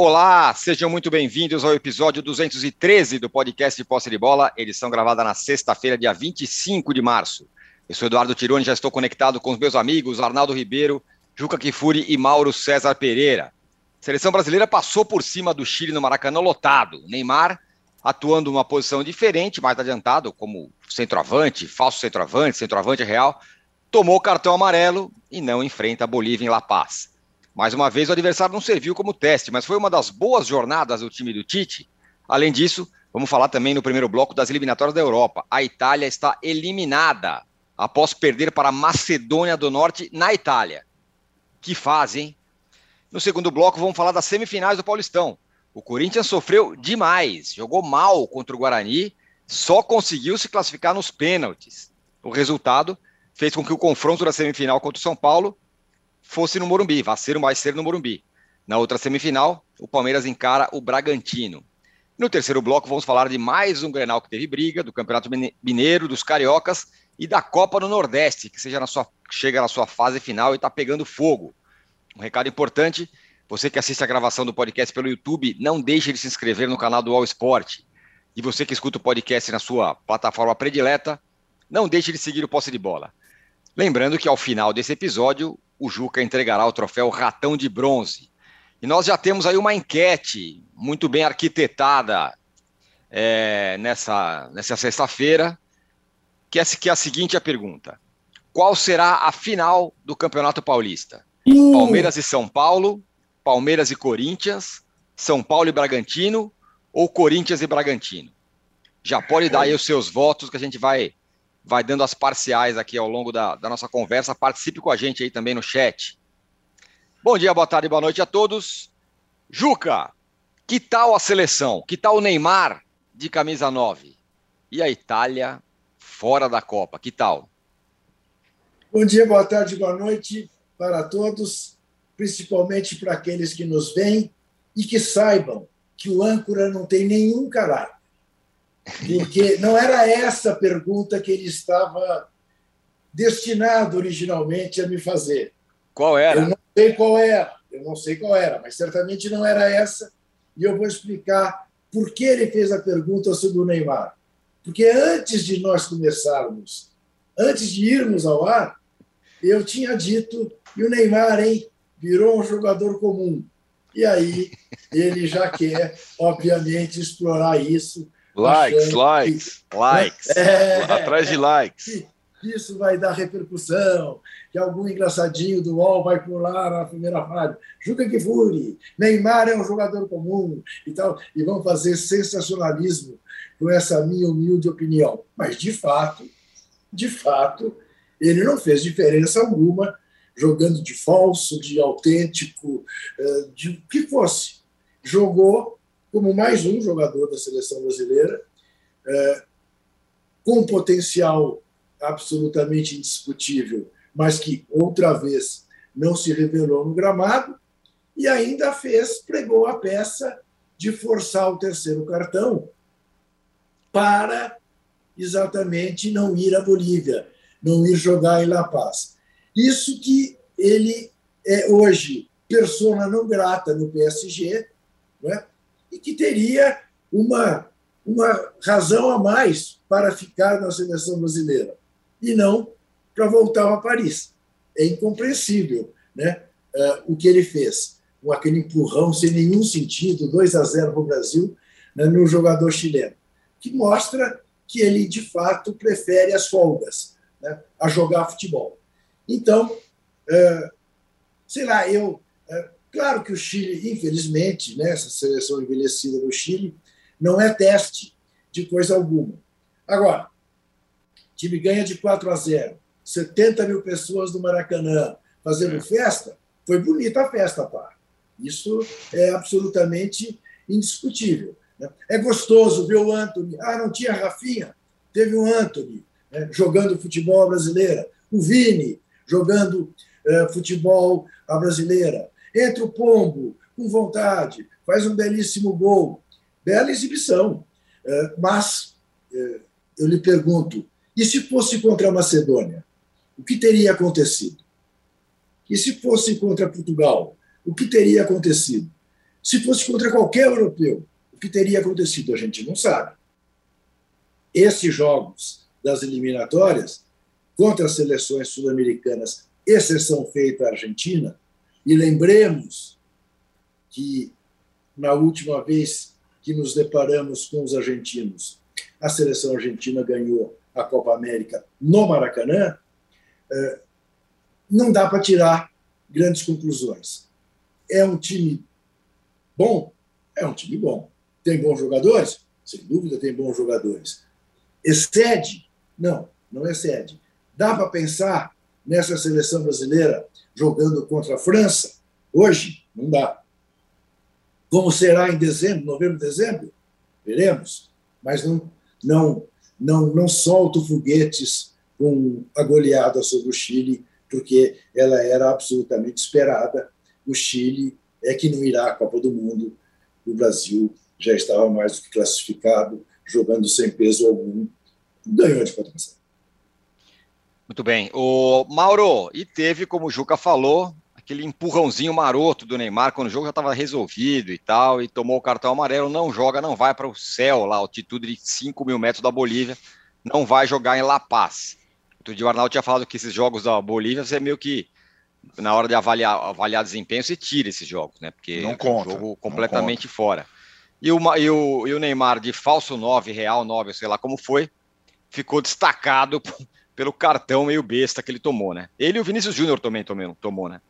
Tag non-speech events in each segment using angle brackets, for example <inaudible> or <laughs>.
Olá, sejam muito bem-vindos ao episódio 213 do podcast de Posse de Bola, edição gravada na sexta-feira, dia 25 de março. Eu sou Eduardo Tironi, já estou conectado com os meus amigos Arnaldo Ribeiro, Juca Kifuri e Mauro César Pereira. A seleção brasileira passou por cima do Chile no Maracanã lotado. Neymar atuando numa posição diferente, mais adiantado, como centroavante, falso centroavante, centroavante real, tomou cartão amarelo e não enfrenta a Bolívia em La Paz. Mais uma vez, o adversário não serviu como teste, mas foi uma das boas jornadas do time do Tite. Além disso, vamos falar também no primeiro bloco das eliminatórias da Europa. A Itália está eliminada após perder para a Macedônia do Norte na Itália. Que fase, hein? No segundo bloco, vamos falar das semifinais do Paulistão. O Corinthians sofreu demais, jogou mal contra o Guarani, só conseguiu se classificar nos pênaltis. O resultado fez com que o confronto da semifinal contra o São Paulo fosse no Morumbi, vai ser, vai ser no Morumbi. Na outra semifinal, o Palmeiras encara o Bragantino. No terceiro bloco, vamos falar de mais um Grenal que teve briga, do Campeonato Mineiro, dos Cariocas e da Copa do Nordeste, que seja na sua, chega na sua fase final e está pegando fogo. Um recado importante, você que assiste a gravação do podcast pelo YouTube, não deixe de se inscrever no canal do All Sport. E você que escuta o podcast na sua plataforma predileta, não deixe de seguir o Posse de Bola. Lembrando que ao final desse episódio, o Juca entregará o troféu Ratão de Bronze. E nós já temos aí uma enquete muito bem arquitetada é, nessa, nessa sexta-feira, que é, que é a seguinte a pergunta. Qual será a final do Campeonato Paulista? Uh. Palmeiras e São Paulo, Palmeiras e Corinthians, São Paulo e Bragantino ou Corinthians e Bragantino? Já pode dar aí os seus votos que a gente vai vai dando as parciais aqui ao longo da, da nossa conversa. Participe com a gente aí também no chat. Bom dia, boa tarde, boa noite a todos. Juca, que tal a seleção? Que tal o Neymar de camisa 9? E a Itália fora da Copa? Que tal? Bom dia, boa tarde, boa noite para todos, principalmente para aqueles que nos veem e que saibam que o âncora não tem nenhum caráter porque não era essa a pergunta que ele estava destinado originalmente a me fazer. Qual era? Eu não sei qual era, eu não sei qual era, mas certamente não era essa, e eu vou explicar por que ele fez a pergunta sobre o Neymar. Porque antes de nós começarmos, antes de irmos ao ar, eu tinha dito, e o Neymar, hein, virou um jogador comum. E aí ele já quer, obviamente, explorar isso Likes, likes, likes. É, atrás de likes. Isso vai dar repercussão, que algum engraçadinho do UOL vai pular na primeira fase. Juca que fure, Neymar é um jogador comum e tal, e vão fazer sensacionalismo com essa minha humilde opinião. Mas, de fato, de fato, ele não fez diferença alguma jogando de falso, de autêntico, eh, de o que fosse. Jogou como mais um jogador da seleção brasileira, é, com potencial absolutamente indiscutível, mas que outra vez não se revelou no gramado, e ainda fez, pregou a peça de forçar o terceiro cartão para exatamente não ir à Bolívia, não ir jogar em La Paz. Isso que ele é hoje persona não grata no PSG, não é? E que teria uma, uma razão a mais para ficar na seleção brasileira e não para voltar a Paris. É incompreensível né, uh, o que ele fez, com aquele empurrão sem nenhum sentido, 2 a 0 para o Brasil, né, no jogador chileno, que mostra que ele, de fato, prefere as folgas né, a jogar futebol. Então, uh, sei lá, eu uh, Claro que o Chile, infelizmente, né, essa seleção envelhecida do Chile, não é teste de coisa alguma. Agora, o time ganha de 4 a 0, 70 mil pessoas no Maracanã fazendo é. festa, foi bonita a festa, pá. Isso é absolutamente indiscutível. Né? É gostoso ver o Anthony. Ah, não tinha Rafinha? Teve o Anthony né, jogando futebol brasileira, o Vini jogando uh, futebol brasileira. Entra o Pombo, com vontade, faz um belíssimo gol. Bela exibição. É, mas é, eu lhe pergunto: e se fosse contra a Macedônia? O que teria acontecido? E se fosse contra Portugal? O que teria acontecido? Se fosse contra qualquer europeu, o que teria acontecido? A gente não sabe. Esses jogos das eliminatórias contra as seleções sul-americanas, exceção feita a Argentina, e lembremos que na última vez que nos deparamos com os argentinos, a seleção argentina ganhou a Copa América no Maracanã, eh, não dá para tirar grandes conclusões. É um time bom? É um time bom. Tem bons jogadores? Sem dúvida tem bons jogadores. Excede? Não, não excede. Dá para pensar nessa seleção brasileira jogando contra a França? Hoje, não dá. Como será em dezembro, novembro, dezembro? Veremos. Mas não, não, não, não solto foguetes com a goleada sobre o Chile, porque ela era absolutamente esperada. O Chile é que não irá à Copa do Mundo. O Brasil já estava mais do que classificado, jogando sem peso algum, ganhou de 4 Muito bem. O Mauro, e teve, como o Juca falou, aquele empurrãozinho maroto do Neymar quando o jogo já estava resolvido e tal, e tomou o cartão amarelo, não joga, não vai para o céu lá, altitude de 5 mil metros da Bolívia, não vai jogar em La Paz. Outro dia o Arnaldo tinha falado que esses jogos da Bolívia, você meio que, na hora de avaliar, avaliar desempenho, você tira esses jogos, né? Porque não é um jogo completamente fora. E o, e, o, e o Neymar de falso 9, real 9, sei lá como foi, ficou destacado <laughs> pelo cartão meio besta que ele tomou, né? Ele e o Vinícius Júnior também tomou, tomou, né?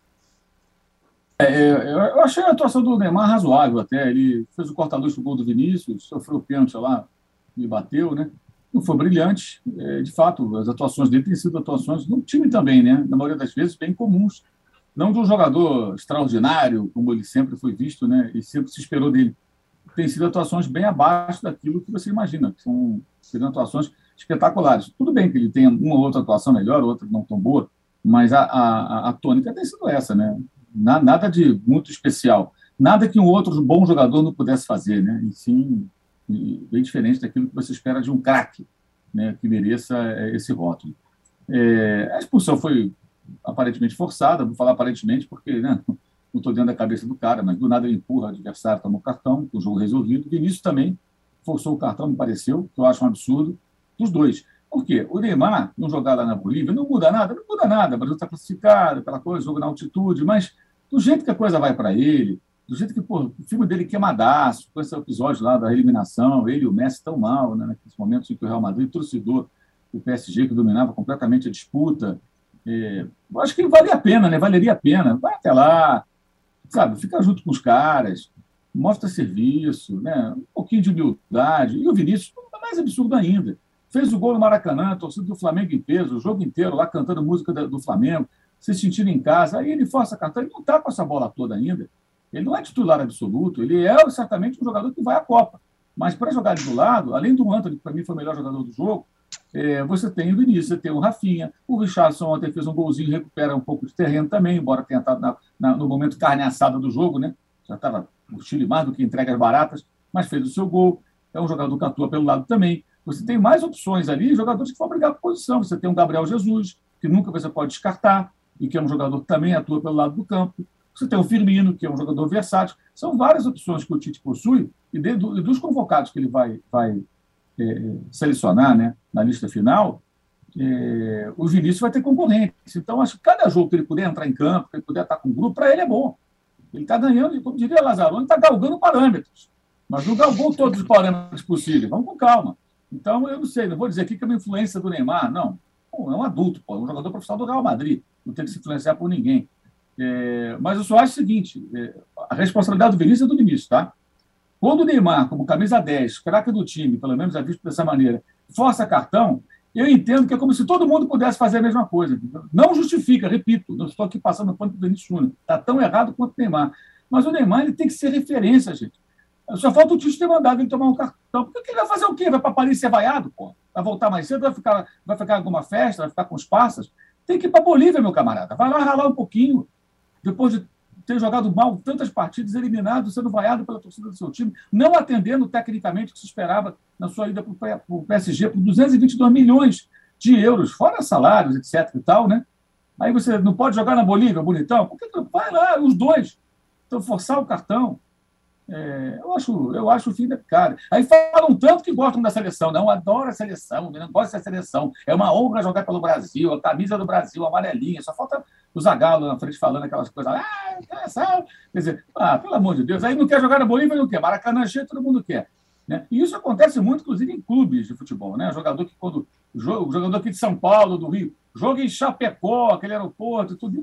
É, é, eu achei a atuação do Neymar razoável até. Ele fez o corta-luz do gol do Vinícius, sofreu o pênalti lá e bateu, né? Não foi brilhante. É, de fato, as atuações dele têm sido atuações no time também, né? Na maioria das vezes, bem comuns. Não de um jogador extraordinário, como ele sempre foi visto, né? E sempre se esperou dele. Tem sido atuações bem abaixo daquilo que você imagina. São atuações espetaculares. Tudo bem que ele tenha uma ou outra atuação melhor, outra não tão boa, mas a, a, a tônica tem sido essa, né? nada de muito especial. Nada que um outro bom jogador não pudesse fazer, né? E sim, bem diferente daquilo que você espera de um craque, né? Que mereça é, esse rótulo. É, a expulsão foi aparentemente forçada, vou falar aparentemente porque né, <laughs> não estou dentro da cabeça do cara, mas do nada ele empurra o adversário, toma o cartão, o jogo resolvido. Vinícius também forçou o cartão, me pareceu, que eu acho um absurdo, dos dois. Por quê? O Neymar, não jogar lá na Bolívia, não muda nada, não muda nada. O Brasil está classificado, aquela coisa, jogo na altitude, mas do jeito que a coisa vai para ele, do jeito que pô, o filme dele queimadaço, com esse episódio lá da eliminação, ele e o Messi tão mal, né, naqueles momentos em que o Real Madrid torcedor o PSG que dominava completamente a disputa. É, eu acho que valia a pena, né? Valeria a pena. Vai até lá, sabe? Fica junto com os caras, mostra serviço, né? Um pouquinho de humildade. E o Vinícius, mais absurdo ainda. Fez o gol no Maracanã, torcida do Flamengo em peso, o jogo inteiro lá cantando música do Flamengo se sentindo em casa. Aí ele força a cartão, ele não está com essa bola toda ainda. Ele não é titular absoluto, ele é certamente um jogador que vai à Copa. Mas para jogar do lado, além do Antony, que para mim foi o melhor jogador do jogo, é, você tem o Vinícius, você tem o Rafinha, o Richardson ontem fez um golzinho, recupera um pouco de terreno também, embora tenha estado na, na, no momento carne assada do jogo, né? Já estava o Chile mais do que entregas baratas, mas fez o seu gol. É um jogador que atua pelo lado também. Você tem mais opções ali, jogadores que vão brigar por posição. Você tem o Gabriel Jesus, que nunca você pode descartar e que é um jogador que também atua pelo lado do campo. Você tem o Firmino, que é um jogador versátil. São várias opções que o Tite possui, e, de, e dos convocados que ele vai, vai é, selecionar né, na lista final, é, o Vinícius vai ter concorrentes. Então, acho que cada jogo que ele puder entrar em campo, que ele puder estar com o grupo, para ele é bom. Ele está ganhando, como diria Lazzaroni, está galgando parâmetros. Mas não galgou todos os parâmetros possíveis. Vamos com calma. Então, eu não sei, não vou dizer aqui que é uma influência do Neymar, não. Pô, é um adulto, pô, é um jogador profissional do Real Madrid não tem que se influenciar por ninguém. É, mas eu só acho o seguinte: é, a responsabilidade do Vinícius é do Vinícius, tá? Quando o Neymar, como camisa 10, craque do time, pelo menos é visto dessa maneira, força cartão, eu entendo que é como se todo mundo pudesse fazer a mesma coisa. Não justifica, repito, não estou aqui passando pano para o Vinícius Júnior. Está tão errado quanto o Neymar. Mas o Neymar ele tem que ser referência, gente. Só falta o Tite ter mandado ele tomar um cartão. Porque ele vai fazer o quê? Vai para Paris ser vaiado, pô? Vai voltar mais cedo, vai ficar, vai ficar em alguma festa, vai ficar com os passas. Tem que ir para Bolívia, meu camarada. Vai lá ralar um pouquinho. Depois de ter jogado mal tantas partidas, eliminado, sendo vaiado pela torcida do seu time, não atendendo tecnicamente o que se esperava na sua ida para o PSG por 222 milhões de euros, fora salários, etc. e tal, né? Aí você não pode jogar na Bolívia, bonitão? Por que vai lá, os dois? Então, forçar o cartão. É, eu, acho, eu acho o fim da cara. Aí falam tanto que gostam da seleção. Não, adoro a seleção, não gosto da seleção. É uma honra jogar pelo Brasil, a camisa do Brasil, amarelinha. Só falta o Zagalo na frente falando aquelas coisas. Ah, seleção. Quer dizer, ah, pelo amor de Deus. Aí não quer jogar na Bolívia, não quer. Maracanã cheio, todo mundo quer. Né? E isso acontece muito, inclusive, em clubes de futebol. Né? O jogador que, quando. O jogador aqui de São Paulo, do Rio, joga em Chapecó, aquele aeroporto, tudo.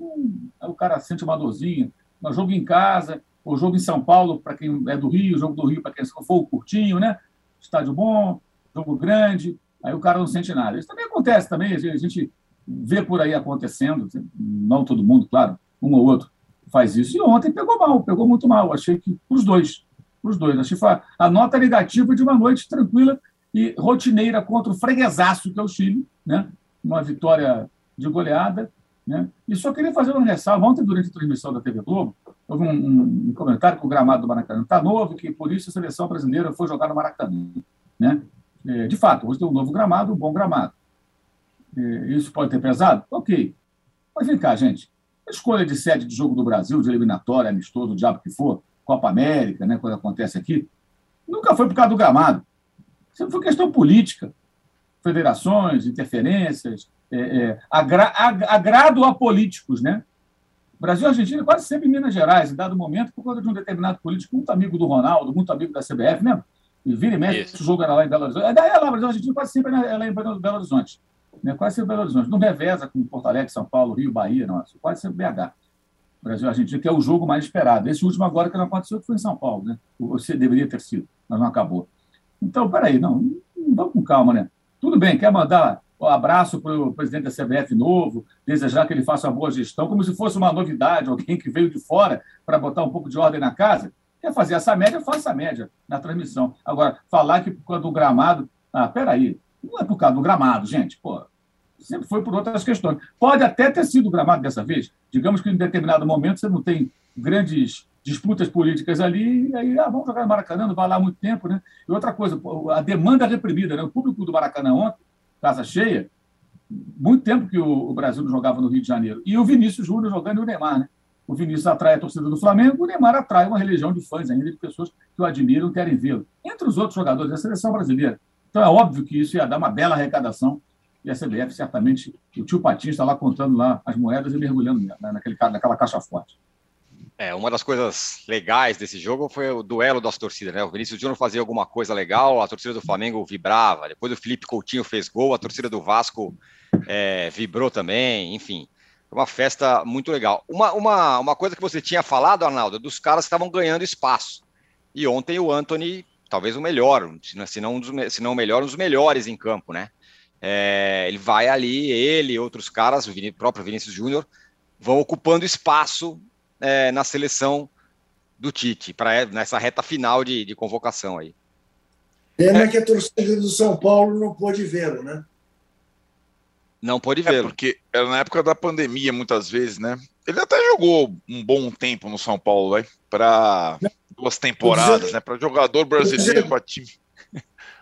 O cara sente uma dorzinha. Jogo em casa o jogo em São Paulo, para quem é do Rio, o jogo do Rio, para quem for curtinho, né? Estádio bom, jogo grande, aí o cara não sente nada. Isso também acontece também, a gente vê por aí acontecendo, não todo mundo, claro, um ou outro faz isso. E ontem pegou mal, pegou muito mal. Achei que os dois, os dois. Achei foi a nota negativa de uma noite tranquila e rotineira contra o freguesaço que é o Chile, né? Uma vitória de goleada, né? E só queria fazer uma ressalva. Ontem, durante a transmissão da TV Globo, houve um, um, comentário que o gramado do Maracanã está novo, que por isso a seleção brasileira foi jogar no Maracanã. Né? É, de fato, hoje tem um novo gramado, um bom gramado. É, isso pode ter pesado? Ok. Mas vem cá, gente. A escolha de sede de jogo do Brasil, de eliminatória, amistoso, o diabo que for, Copa América, né, quando acontece aqui, nunca foi por causa do gramado. Sempre foi questão política. Federações, interferências, é, é, agra, agrado a políticos, né? Brasil e Argentina quase sempre em Minas Gerais, em dado momento, por conta de um determinado político muito amigo do Ronaldo, muito amigo da CBF, né? E vira e mexe, o jogo era lá em Belo Horizonte. Daí é lá, Brasil e Argentina quase sempre é lá em Belo Horizonte. Né? Quase sempre Belo Horizonte. Não reveza com Porto Alegre, São Paulo, Rio, Bahia, não. Quase sempre BH. Brasil e Argentina, que é o jogo mais esperado. Esse último agora que não aconteceu, que foi em São Paulo, né? Você deveria ter sido, mas não acabou. Então, peraí, não, não vamos com calma, né? Tudo bem, quer mandar abraço para o presidente da CBF novo, desejar que ele faça uma boa gestão, como se fosse uma novidade, alguém que veio de fora para botar um pouco de ordem na casa. Quer fazer essa média, faça a média na transmissão. Agora, falar que por causa do gramado. Ah, peraí, não é por causa do gramado, gente. Pô, sempre foi por outras questões. Pode até ter sido gramado dessa vez. Digamos que em determinado momento você não tem grandes disputas políticas ali, e aí, ah, vamos jogar no Maracanã, não vai lá muito tempo, né? E outra coisa, a demanda reprimida, né? O público do Maracanã ontem casa cheia, muito tempo que o, Brasil não jogava no Rio de Janeiro. E o Vinícius Júnior jogando e o Neymar, né? O Vinícius atrai a torcida do Flamengo, o Neymar atrai uma religião de fãs ainda, de pessoas que o admiram, querem vê-lo. Entre os outros jogadores da seleção brasileira. Então é óbvio que isso ia dar uma bela arrecadação e a CBF certamente, o tio Patinho está lá contando lá as moedas e mergulhando naquele, naquela caixa forte. É, uma das coisas legais desse jogo foi o duelo das torcidas, né? O Vinícius Júnior fazia alguma coisa legal, a torcida do Flamengo vibrava, depois o Felipe Coutinho fez gol, a torcida do Vasco é, vibrou também, enfim. Uma festa muito legal. Uma, uma, uma coisa que você tinha falado, Arnaldo, dos caras que estavam ganhando espaço. E ontem o Anthony, talvez o melhor, se não, um dos, se não o melhor, um dos melhores em campo, né? É, ele vai ali, ele e outros caras, o próprio Vinícius Júnior, vão ocupando espaço é, na seleção do Tite, para nessa reta final de, de convocação aí. Pena é. que a torcida do São Paulo não pôde vê-lo, né? Não pôde vê-lo. É porque era na época da pandemia, muitas vezes, né? Ele até jogou um bom tempo no São Paulo, vai, para duas temporadas, dizendo, né? Para jogador brasileiro, para time.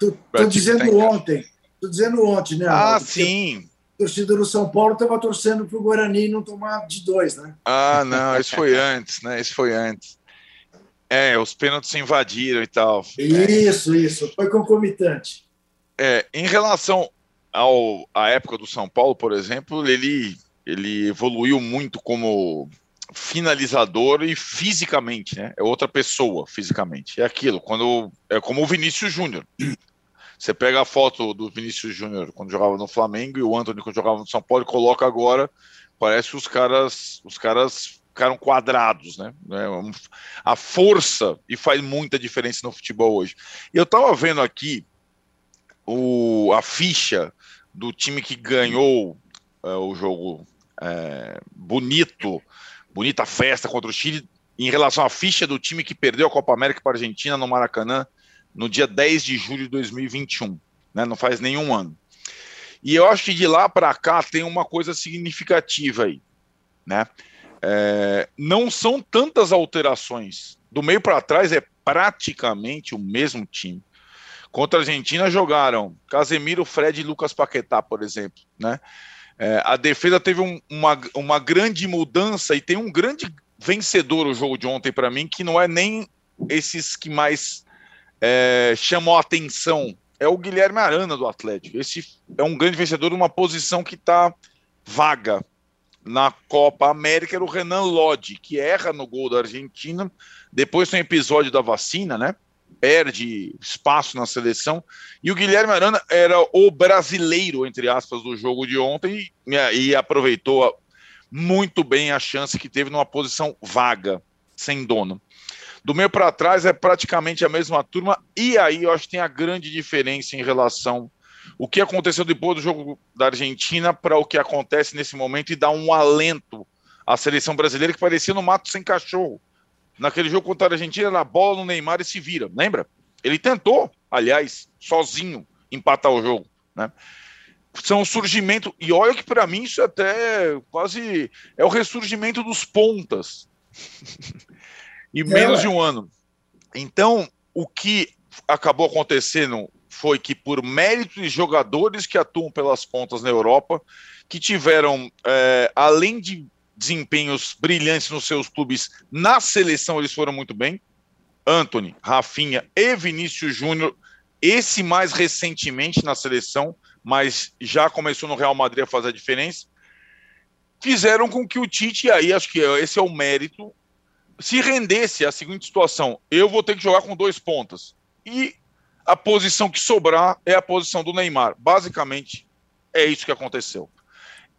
Estou dizendo ontem. Estou dizendo ontem, né? Ah, sim torcida do São Paulo estava torcendo para o Guarani não tomar de dois, né? Ah, não, isso foi <laughs> antes, né? Isso foi antes. É, os pênaltis se invadiram e tal. Isso, é. isso, foi concomitante. É, em relação ao, à época do São Paulo, por exemplo, ele, ele evoluiu muito como finalizador e fisicamente, né? É outra pessoa fisicamente. É aquilo, quando é como o Vinícius Júnior. Você pega a foto do Vinícius Júnior quando jogava no Flamengo e o Antônio quando jogava no São Paulo e coloca agora, parece que os caras, os caras ficaram quadrados, né? É a força e faz muita diferença no futebol hoje. Eu tava vendo aqui o, a ficha do time que ganhou é, o jogo é, bonito, bonita festa contra o Chile, em relação à ficha do time que perdeu a Copa América para a Argentina no Maracanã no dia 10 de julho de 2021, né? não faz nenhum ano. E eu acho que de lá para cá tem uma coisa significativa aí. Né? É, não são tantas alterações. Do meio para trás é praticamente o mesmo time. Contra a Argentina jogaram Casemiro, Fred e Lucas Paquetá, por exemplo. Né? É, a defesa teve um, uma, uma grande mudança e tem um grande vencedor o jogo de ontem para mim, que não é nem esses que mais é, chamam a atenção. É o Guilherme Arana do Atlético. Esse é um grande vencedor numa posição que está vaga na Copa América. Era o Renan Lodi, que erra no gol da Argentina. Depois tem episódio da vacina, né? Perde espaço na seleção. E o Guilherme Arana era o brasileiro, entre aspas, do jogo de ontem e, e aproveitou muito bem a chance que teve numa posição vaga, sem dono. Do meio para trás é praticamente a mesma turma, e aí eu acho que tem a grande diferença em relação o que aconteceu depois do jogo da Argentina para o que acontece nesse momento e dá um alento à seleção brasileira que parecia no mato sem cachorro. Naquele jogo contra a Argentina, na bola no Neymar e se vira, lembra? Ele tentou, aliás, sozinho, empatar o jogo, né? São o surgimento, e olha que para mim isso é até quase é o ressurgimento dos pontas. <laughs> e é, menos de um ano. Então, o que acabou acontecendo foi que, por mérito de jogadores que atuam pelas pontas na Europa, que tiveram, é, além de desempenhos brilhantes nos seus clubes, na seleção eles foram muito bem. Anthony, Rafinha e Vinícius Júnior, esse mais recentemente na seleção, mas já começou no Real Madrid a fazer a diferença. Fizeram com que o Tite, e aí acho que esse é o mérito, se rendesse à seguinte situação: eu vou ter que jogar com dois pontas. E a posição que sobrar é a posição do Neymar. Basicamente, é isso que aconteceu.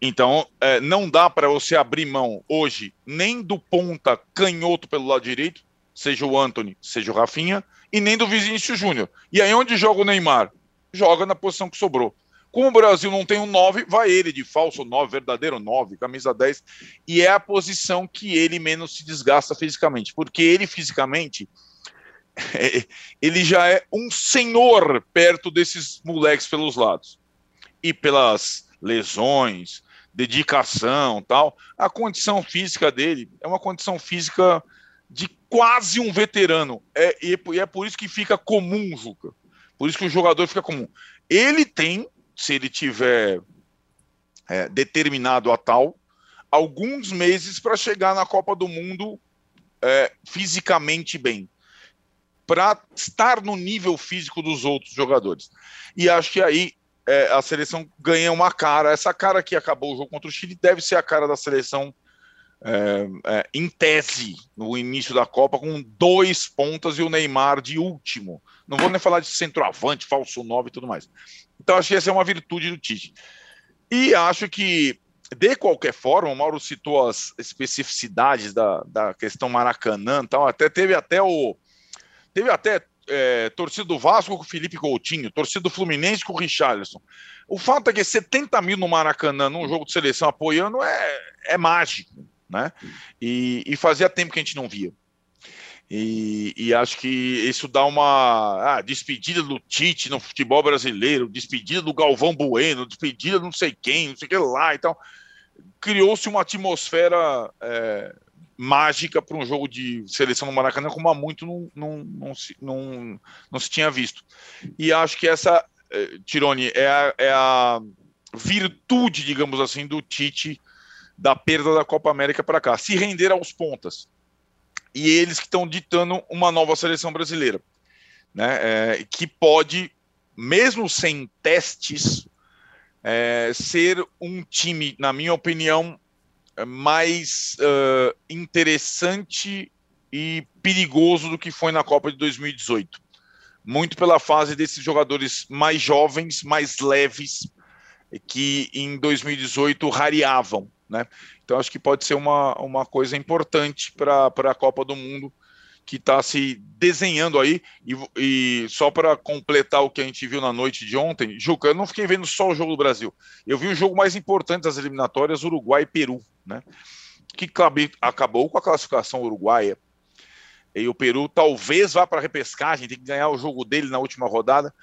Então, é, não dá para você abrir mão hoje nem do ponta canhoto pelo lado direito, seja o Anthony, seja o Rafinha, e nem do Vinícius Júnior. E aí, onde joga o Neymar? Joga na posição que sobrou. Como o Brasil não tem um 9, vai ele de falso 9, verdadeiro 9, camisa 10, e é a posição que ele menos se desgasta fisicamente, porque ele fisicamente <laughs> ele já é um senhor perto desses moleques pelos lados. E pelas lesões, dedicação, tal, a condição física dele é uma condição física de quase um veterano. É, e é por isso que fica comum, Juca. Por isso que o jogador fica comum. Ele tem, se ele tiver é, determinado a tal, alguns meses para chegar na Copa do Mundo é, fisicamente bem para estar no nível físico dos outros jogadores. E acho que aí é, a seleção ganha uma cara. Essa cara que acabou o jogo contra o Chile deve ser a cara da seleção é, é, em tese no início da Copa, com dois pontas e o Neymar de último. Não vou nem falar de centroavante, falso 9 e tudo mais. Então, acho que essa é uma virtude do Tite. E acho que, de qualquer forma, o Mauro citou as especificidades da, da questão Maracanã, tal, até teve até o Teve até é, torcida do Vasco com Felipe Coutinho, torcida do Fluminense com o Richarlison. O fato é que 70 mil no Maracanã num jogo de seleção apoiando é, é mágico, né? E, e fazia tempo que a gente não via. E, e, acho que isso dá uma ah, despedida do Tite no futebol brasileiro, despedida do Galvão Bueno, despedida não sei quem, não sei o que lá e tal. Criou-se uma atmosfera é, mágica para um jogo de seleção no Maracanã, como há muito não, não, não, se, não, não se tinha visto. E acho que essa, eh, Tirone, é a, é a virtude, digamos assim, do Tite da perda da Copa América para cá, se render aos pontas. E eles que estão ditando uma nova seleção brasileira, né, é, que pode, mesmo sem testes, é, ser um time, na minha opinião, mais uh, interessante e perigoso do que foi na Copa de 2018. Muito pela fase desses jogadores mais jovens, mais leves, que em 2018 rareavam. Né? Então, acho que pode ser uma, uma coisa importante para a Copa do Mundo que está se desenhando aí. E, e só para completar o que a gente viu na noite de ontem, Juca, eu não fiquei vendo só o jogo do Brasil. Eu vi o jogo mais importante das eliminatórias, Uruguai e Peru né? que acabou com a classificação uruguaia. E o Peru talvez vá para a repescagem, tem que ganhar o jogo dele na última rodada,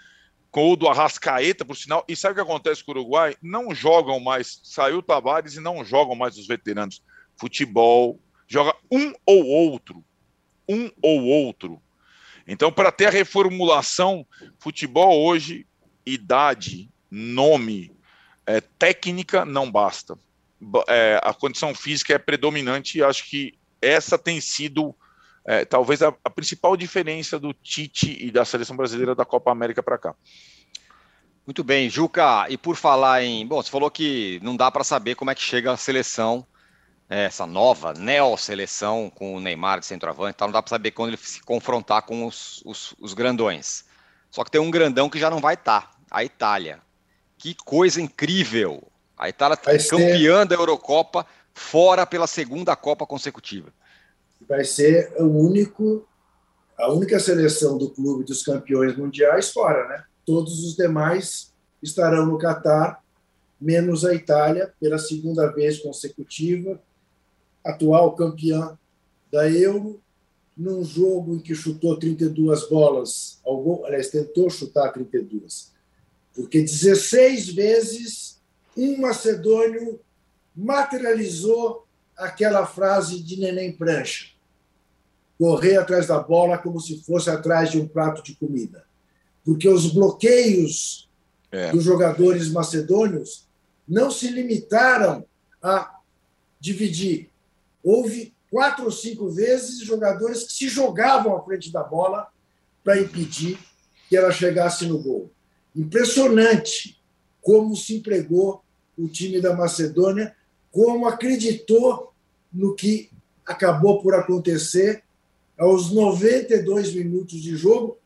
com o do Arrascaeta, por sinal. E sabe o que acontece com o Uruguai? Não jogam mais, saiu o Tavares e não jogam mais os veteranos. Futebol, joga um ou outro. Um ou outro. Então, para ter a reformulação, futebol hoje, idade, nome, é, técnica não basta é, a condição física é predominante e acho que essa tem sido é, talvez a, a, principal diferença do Tite e da seleção brasileira da Copa América para cá. Muito bem, Juca. E por falar em. Bom, você falou que não dá para saber como é que chega a seleção, é, essa nova neo-seleção com o Neymar de centroavante, então não dá para saber quando ele se confrontar com os, os, os, grandões. Só que tem um grandão que já não vai estar, tá, a Itália. Que coisa incrível! A Itália tá campeã da Eurocopa, fora pela segunda Copa consecutiva. Vai ser o único, a única seleção do clube dos campeões mundiais fora, né? Todos os demais estarão no Catar, menos a Itália, pela segunda vez consecutiva, atual campeã da Euro, num jogo em que chutou 32 bolas, aliás, tentou chutar 32, porque 16 vezes um macedônio materializou aquela frase de neném prancha. Correr atrás da bola como se fosse atrás de um prato de comida porque os bloqueios é. dos jogadores macedônios não se limitaram a dividir. Houve quatro ou cinco vezes jogadores que se jogavam à frente da bola para impedir que ela chegasse no gol. Impressionante como se empregou o time da Macedônia, como acreditou no que acabou por acontecer aos 92 minutos de jogo,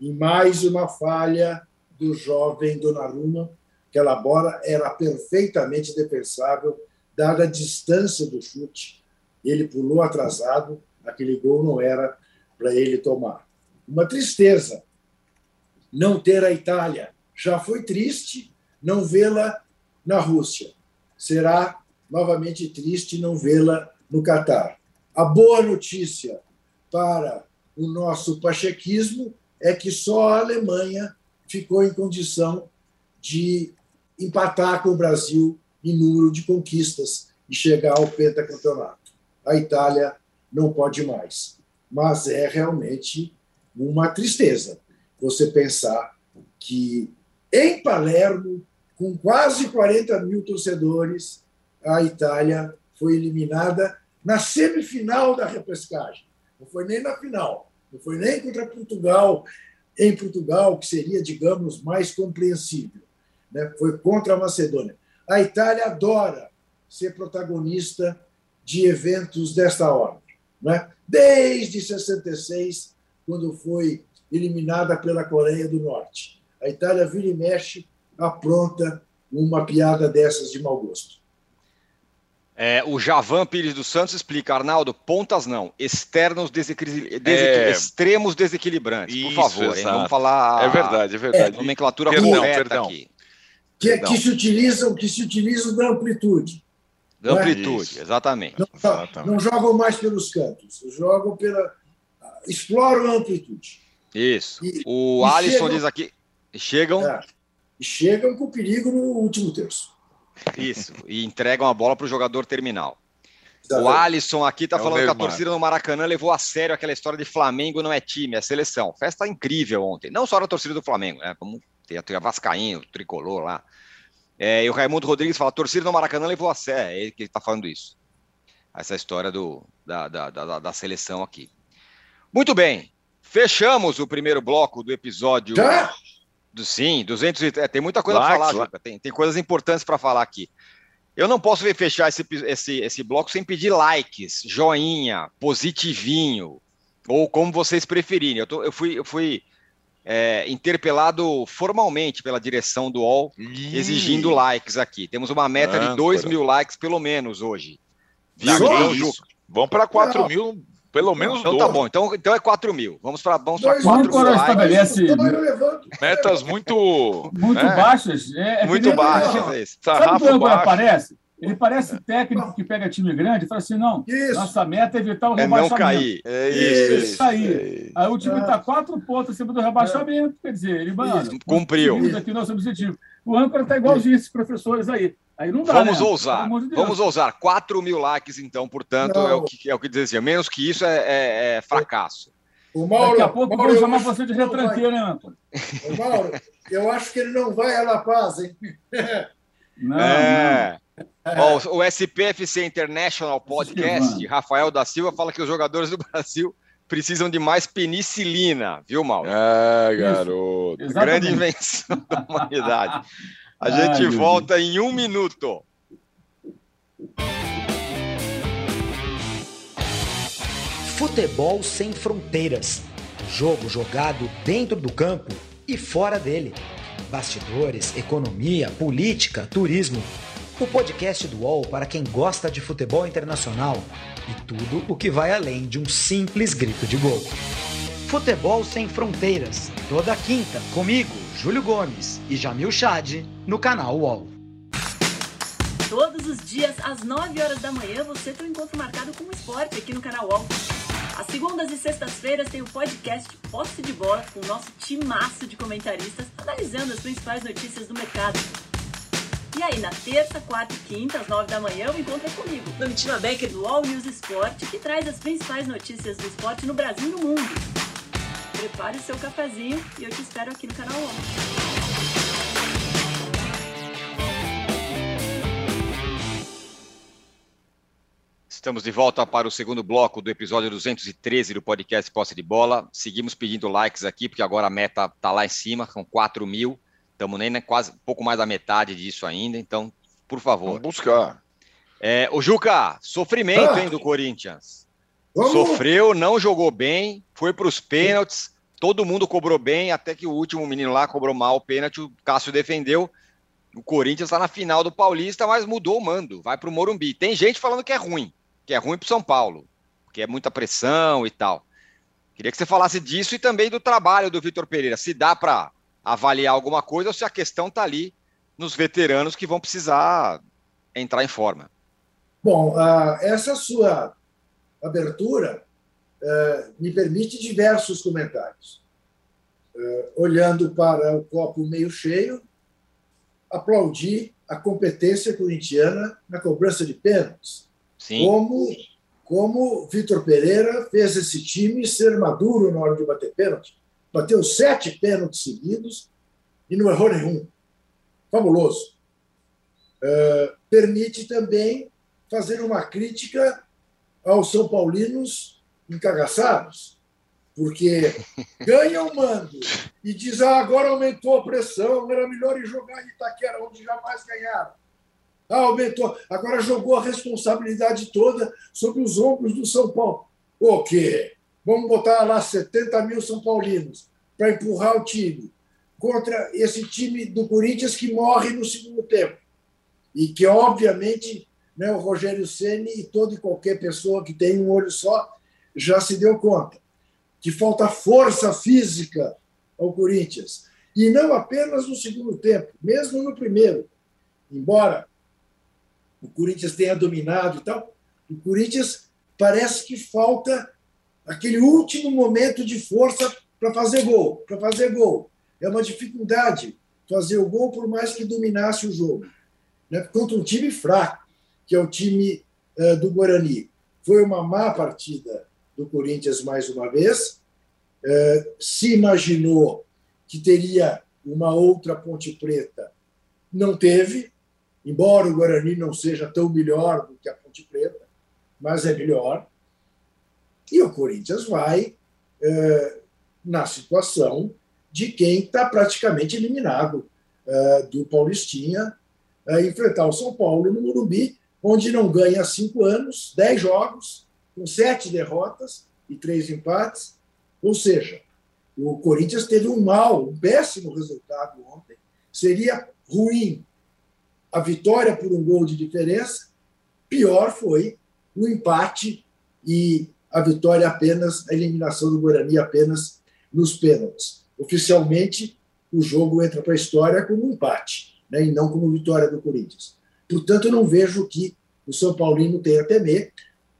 e mais uma falha do jovem Donnarumma, aquela bola era perfeitamente defensável, dada a distância do chute. Ele pulou atrasado, aquele gol não era para ele tomar. Uma tristeza não ter a Itália. Já foi triste não vê-la na Rússia. Será novamente triste não vê-la no Catar. A boa notícia para o nosso pachequismo é que só a Alemanha ficou em condição de empatar com o Brasil em número de conquistas e chegar ao pentacampeonato. A Itália não pode mais. Mas é realmente uma tristeza você pensar que em Palermo, com quase 40 mil torcedores, a Itália foi eliminada na semifinal da repescagem. Não foi nem na final. Não foi nem contra Portugal, em Portugal, que seria, digamos, mais compreensível. Né? Foi contra a Macedônia. A Itália adora ser protagonista de eventos desta ordem. Né? Desde 66, quando foi eliminada pela Coreia do Norte. A Itália vira e mexe, apronta uma piada dessas de mau gosto. É, o Javan Pires dos Santos explica, Arnaldo, pontas não, externos desequil... é... extremos desequilibrantes, Isso, por favor, hein, vamos falar. É verdade, é verdade. É, nomenclatura perdão, correta perdão. aqui. Que, que, se utilizam, que se utilizam da amplitude. Da é? amplitude, exatamente. Não, exatamente. não jogam mais pelos cantos, jogam pela. exploram a amplitude. Isso. E, o e Alisson chegam, diz aqui. Chegam. É, chegam com perigo no último terço. Isso, e entregam a bola para o jogador terminal. O Alisson aqui está é falando que a torcida no Maracanã levou a sério aquela história de Flamengo não é time, é seleção. Festa incrível ontem. Não só a torcida do Flamengo, né? Como tem a, Vascaíno, o tricolor lá. É, e o Raimundo Rodrigues fala: a torcida no Maracanã levou a sério. É ele que está falando isso. Essa história do, da, da, da, da, seleção aqui. Muito bem. Fechamos o primeiro bloco do episódio. Já? Sim, 200 é, tem muita coisa para falar, Tem, tem coisas importantes para falar aqui. Eu não posso fechar esse, esse, esse bloco sem pedir likes, joinha, positivinho, ou como vocês preferirem. Eu, tô, eu fui, eu fui é, interpelado formalmente pela direção do UOL, Ih. exigindo likes aqui. Temos uma meta de 2 mil likes, pelo menos, hoje. Viu? Vamos para 4 mil pelo menos então tá bom, então, então é 4 mil. Vamos para vamos 4 mil. estabelece metas muito. Muito né? baixas. É, é muito baixas. É isso. Sabe quando aparece? Ele parece técnico que pega time grande e fala assim: não, isso. nossa meta é evitar o rebaixamento. É não cair. É isso. isso. Sair. Aí o time está quatro pontos acima do rebaixamento, quer dizer, ele, mano, cumpriu. aqui nosso objetivo. O âncora está igualzinho esses professores aí. Aí não dá, Vamos né? ousar. De Vamos ousar. 4 mil likes, então, portanto, é o, que, é o que dizia. Menos que isso é, é, é fracasso. O Mauro, Daqui a pouco Mauro, vou chamar você de retranqueiro, né, Antônio? O Mauro, eu acho que ele não vai a La Paz, hein? Não, é. não. o SPFC International Podcast, Rafael da Silva, fala que os jogadores do <laughs> Brasil precisam de mais penicilina, viu, Mauro? É, garoto. Grande invenção da humanidade. <laughs> A gente volta em um minuto. Futebol sem fronteiras. Jogo jogado dentro do campo e fora dele. Bastidores, economia, política, turismo. O podcast do UOL para quem gosta de futebol internacional e tudo o que vai além de um simples grito de gol. Futebol Sem Fronteiras, toda quinta, comigo, Júlio Gomes e Jamil Chad, no canal UOL. Todos os dias, às 9 horas da manhã, você tem um encontro marcado com o esporte aqui no canal UOL. Às segundas e sextas-feiras tem o podcast Posse de Bola com o nosso timaço de comentaristas analisando as principais notícias do mercado. E aí, na terça, quarta e quinta, às nove da manhã, eu encontro comigo, Domitila Becker, do All News Esporte, que traz as principais notícias do esporte no Brasil e no mundo. Prepare o seu cafezinho e eu te espero aqui no canal 11. Estamos de volta para o segundo bloco do episódio 213 do podcast Posse de Bola. Seguimos pedindo likes aqui, porque agora a meta está lá em cima, com 4 mil. Estamos nem né, quase um pouco mais da metade disso ainda, então, por favor. Vamos buscar. É, o Juca, sofrimento, ah, hein, do Corinthians. Vamos. Sofreu, não jogou bem, foi para os pênaltis, todo mundo cobrou bem, até que o último menino lá cobrou mal o pênalti, o Cássio defendeu. O Corinthians está na final do Paulista, mas mudou o mando, vai para o Morumbi. Tem gente falando que é ruim, que é ruim para São Paulo, que é muita pressão e tal. Queria que você falasse disso e também do trabalho do Vitor Pereira. Se dá para avaliar alguma coisa ou se a questão está ali nos veteranos que vão precisar entrar em forma. Bom, uh, essa sua abertura uh, me permite diversos comentários. Uh, olhando para o copo meio cheio, aplaudi a competência corintiana na cobrança de pênaltis. Sim. Como, como Vitor Pereira fez esse time ser maduro na hora de bater pênalti bateu sete pênaltis seguidos e não errou nenhum. Fabuloso. Uh, permite também fazer uma crítica aos São Paulinos encagaçados, porque <laughs> ganha o mando e diz: ah, agora aumentou a pressão, era melhor ir jogar em Itaquera, onde jamais ganharam. Ah, aumentou, agora jogou a responsabilidade toda sobre os ombros do São Paulo. O quê? Vamos botar lá 70 mil São Paulinos para empurrar o time contra esse time do Corinthians que morre no segundo tempo. E que, obviamente, né, o Rogério Ceni e toda e qualquer pessoa que tem um olho só já se deu conta que falta força física ao Corinthians. E não apenas no segundo tempo, mesmo no primeiro. Embora o Corinthians tenha dominado e tal, o Corinthians parece que falta aquele último momento de força para fazer gol, para fazer gol. É uma dificuldade fazer o gol por mais que dominasse o jogo. Né? Contra um time fraco, que é o time uh, do Guarani. Foi uma má partida do Corinthians mais uma vez. Uh, se imaginou que teria uma outra Ponte Preta, não teve, embora o Guarani não seja tão melhor do que a Ponte Preta, mas é melhor. E o Corinthians vai é, na situação de quem está praticamente eliminado do Paulistinha é, enfrentar o São Paulo no Morumbi, onde não ganha há cinco anos, dez jogos, com sete derrotas e três empates. Ou seja, o Corinthians teve um mau, um péssimo resultado ontem. Seria ruim a vitória por um gol de diferença. Pior foi o empate e a vitória apenas, a eliminação do Guarani apenas nos pênaltis. Oficialmente, o jogo entra para a história como um empate, né, e não como vitória do Corinthians. Portanto, eu não vejo que o São Paulino tenha a temer.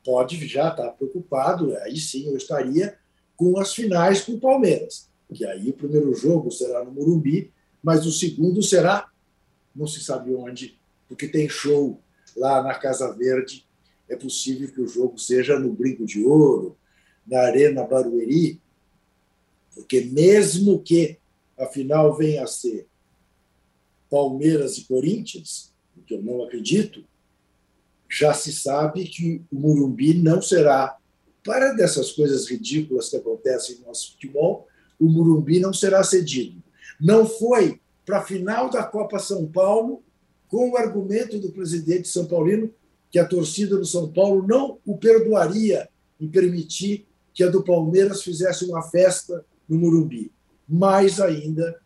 Pode já estar preocupado, aí sim eu estaria com as finais com o Palmeiras, que aí o primeiro jogo será no Morumbi, mas o segundo será, não se sabe onde, porque tem show lá na Casa Verde é possível que o jogo seja no Brinco de Ouro, na Arena Barueri, porque mesmo que a final venha a ser Palmeiras e Corinthians, o que eu não acredito, já se sabe que o Murumbi não será para dessas coisas ridículas que acontecem no nosso futebol, o Murumbi não será cedido. Não foi para a final da Copa São Paulo, com o argumento do presidente São Paulino que a torcida do São Paulo não o perdoaria em permitir que a do Palmeiras fizesse uma festa no Murumbi. Mais ainda,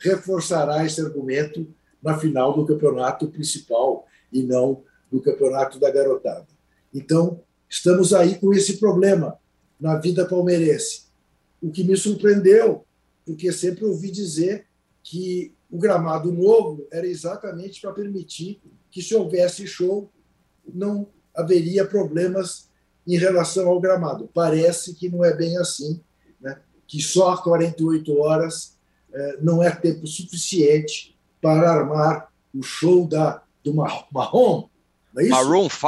reforçará esse argumento na final do campeonato principal e não do campeonato da garotada. Então, estamos aí com esse problema na vida palmeirense. O que me surpreendeu, porque sempre ouvi dizer que o gramado novo era exatamente para permitir que, se houvesse show, não haveria problemas em relação ao gramado. Parece que não é bem assim, né? que só 48 horas é, não é tempo suficiente para armar o show da, do Marrom. Não é isso? Maroon 5.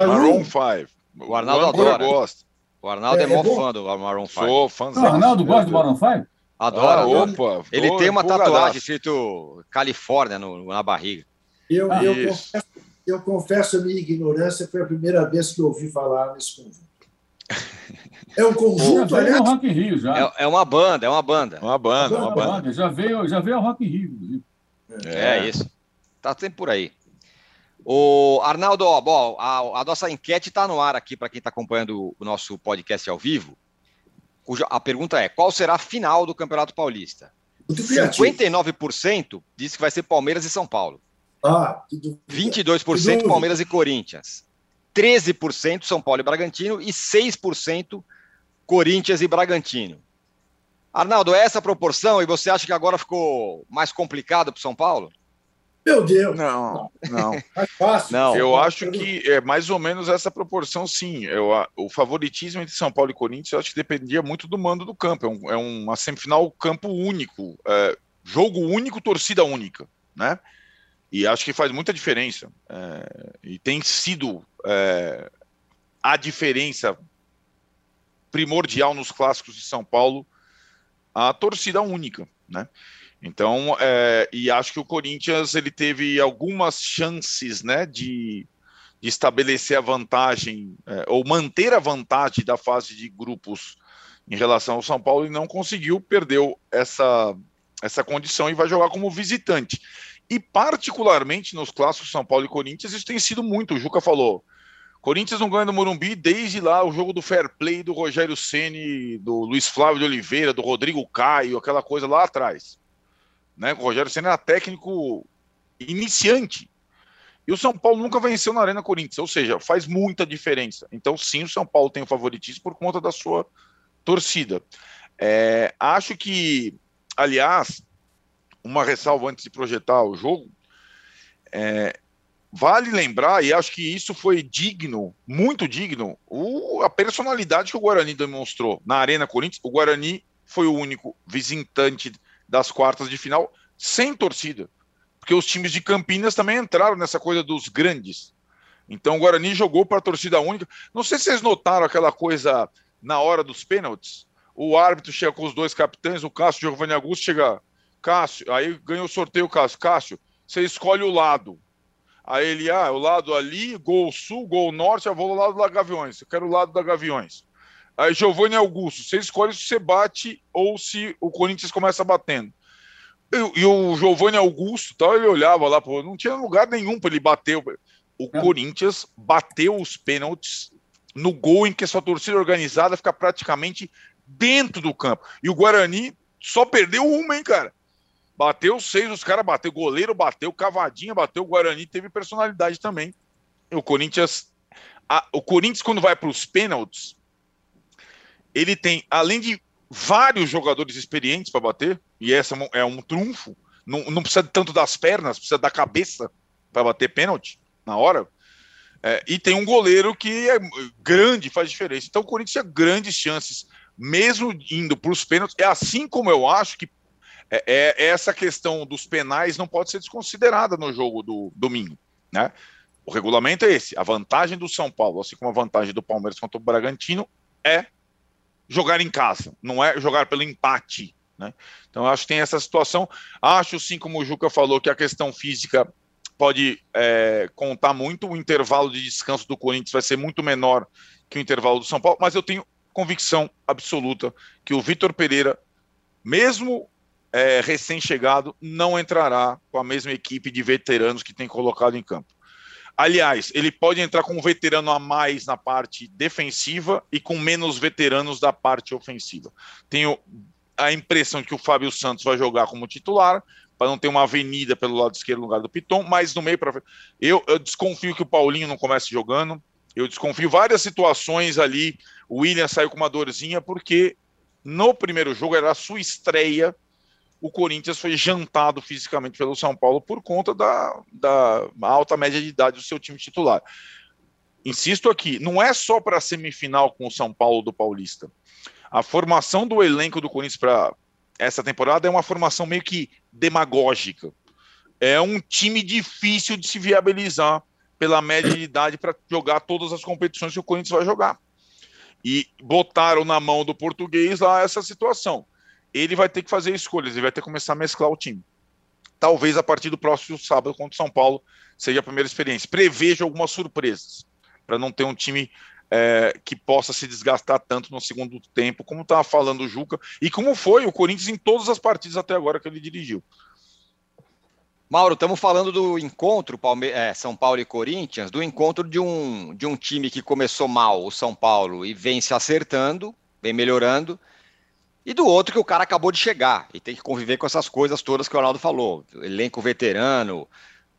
Maroon 5. O Arnaldo adora. Gosta. O Arnaldo é, é mó é fã do Maroon 5. Sou fã. O Arnaldo gosta do Maroon 5? Adora. Ah, opa, Ele tem uma tatuagem escrito Califórnia no, na barriga. Eu, ah, eu, confesso, eu confesso a minha ignorância, foi a primeira vez que eu ouvi falar nesse conjunto. <laughs> É um conjunto, aliás. É Rock in Rio já. É, é, uma banda, é uma banda. Uma banda, uma, banda. banda. Já veio, já veio ao Rock in Rio. É, é isso. Tá sempre por aí. O Arnaldo, ó, bom, a, a nossa enquete está no ar aqui para quem está acompanhando o nosso podcast ao vivo. Cuja, a pergunta é: qual será a final do Campeonato Paulista? 59% diz que vai ser Palmeiras e São Paulo. Ah, que 22% que Palmeiras e Corinthians. 13% São Paulo e Bragantino e 6% Corinthians e Bragantino. Arnaldo, é essa proporção e você acha que agora ficou mais complicado para o São Paulo? Meu Deus! Não, não. Mais fácil. Não. Eu acho que é mais ou menos essa proporção, sim. Eu, o favoritismo entre São Paulo e Corinthians, eu acho que dependia muito do mando do campo. É, um, é uma semifinal campo único, é, jogo único, torcida única, né? E acho que faz muita diferença. É, e tem sido é, a diferença primordial nos clássicos de São Paulo a torcida única, né? Então, é, e acho que o Corinthians ele teve algumas chances, né, de, de estabelecer a vantagem é, ou manter a vantagem da fase de grupos em relação ao São Paulo e não conseguiu, perdeu essa essa condição e vai jogar como visitante. E particularmente nos clássicos São Paulo e Corinthians isso tem sido muito. O Juca falou. Corinthians não ganha no Morumbi desde lá o jogo do fair play do Rogério Ceni, do Luiz Flávio de Oliveira, do Rodrigo Caio, aquela coisa lá atrás. Né? O Rogério Senna era técnico iniciante. E o São Paulo nunca venceu na Arena Corinthians, ou seja, faz muita diferença. Então, sim, o São Paulo tem o favoritismo por conta da sua torcida. É, acho que, aliás, uma ressalva antes de projetar o jogo, é, vale lembrar, e acho que isso foi digno, muito digno, o, a personalidade que o Guarani demonstrou na Arena Corinthians. O Guarani foi o único visitante das quartas de final sem torcida, porque os times de Campinas também entraram nessa coisa dos grandes. Então o Guarani jogou para a torcida única. Não sei se vocês notaram aquela coisa na hora dos pênaltis. O árbitro chega com os dois capitães, o Cássio e Giovanni Augusto chega. Cássio, aí ganhou o sorteio, Cássio. Cássio, você escolhe o lado. Aí ele, ah, o lado ali, gol sul, gol norte, eu vou do lado da Gaviões. Eu quero o lado da Gaviões. Aí, Giovanni Augusto, você escolhe se você bate ou se o Corinthians começa batendo. E, e o Giovanni Augusto, tal, ele olhava lá, pô, não tinha lugar nenhum para ele bater. O é. Corinthians bateu os pênaltis no gol em que a sua torcida organizada fica praticamente dentro do campo. E o Guarani só perdeu uma, hein, cara? Bateu seis, os caras bateu, goleiro bateu, cavadinha bateu, Guarani teve personalidade também. O Corinthians, a, o Corinthians quando vai para os pênaltis, ele tem, além de vários jogadores experientes para bater, e essa é um trunfo, não, não, precisa tanto das pernas, precisa da cabeça para bater pênalti na hora. É, e tem um goleiro que é grande, faz diferença. Então o Corinthians tinha grandes chances, mesmo indo para os pênaltis. É assim como eu acho que é, é, essa questão dos penais não pode ser desconsiderada no jogo do domingo. Né? O regulamento é esse. A vantagem do São Paulo, assim como a vantagem do Palmeiras contra o Bragantino, é jogar em casa, não é jogar pelo empate. Né? Então, acho que tem essa situação. Acho, sim, como o Juca falou, que a questão física pode é, contar muito. O intervalo de descanso do Corinthians vai ser muito menor que o intervalo do São Paulo, mas eu tenho convicção absoluta que o Vitor Pereira, mesmo é, recém-chegado, não entrará com a mesma equipe de veteranos que tem colocado em campo. Aliás, ele pode entrar com um veterano a mais na parte defensiva e com menos veteranos da parte ofensiva. Tenho a impressão que o Fábio Santos vai jogar como titular, para não ter uma avenida pelo lado esquerdo no lugar do Piton, mas no meio para eu, eu desconfio que o Paulinho não comece jogando. Eu desconfio várias situações ali. O William saiu com uma dorzinha porque no primeiro jogo era a sua estreia o Corinthians foi jantado fisicamente pelo São Paulo por conta da, da alta média de idade do seu time titular. Insisto aqui, não é só para a semifinal com o São Paulo do Paulista. A formação do elenco do Corinthians para essa temporada é uma formação meio que demagógica. É um time difícil de se viabilizar pela média de idade para jogar todas as competições que o Corinthians vai jogar. E botaram na mão do português lá essa situação ele vai ter que fazer escolhas, ele vai ter que começar a mesclar o time. Talvez a partir do próximo sábado contra o São Paulo seja a primeira experiência. Prevejo algumas surpresas, para não ter um time é, que possa se desgastar tanto no segundo tempo, como estava falando o Juca, e como foi o Corinthians em todas as partidas até agora que ele dirigiu. Mauro, estamos falando do encontro Palme é, São Paulo e Corinthians, do encontro de um, de um time que começou mal, o São Paulo, e vem se acertando, vem melhorando, e do outro que o cara acabou de chegar e tem que conviver com essas coisas todas que o Ronaldo falou. Elenco veterano,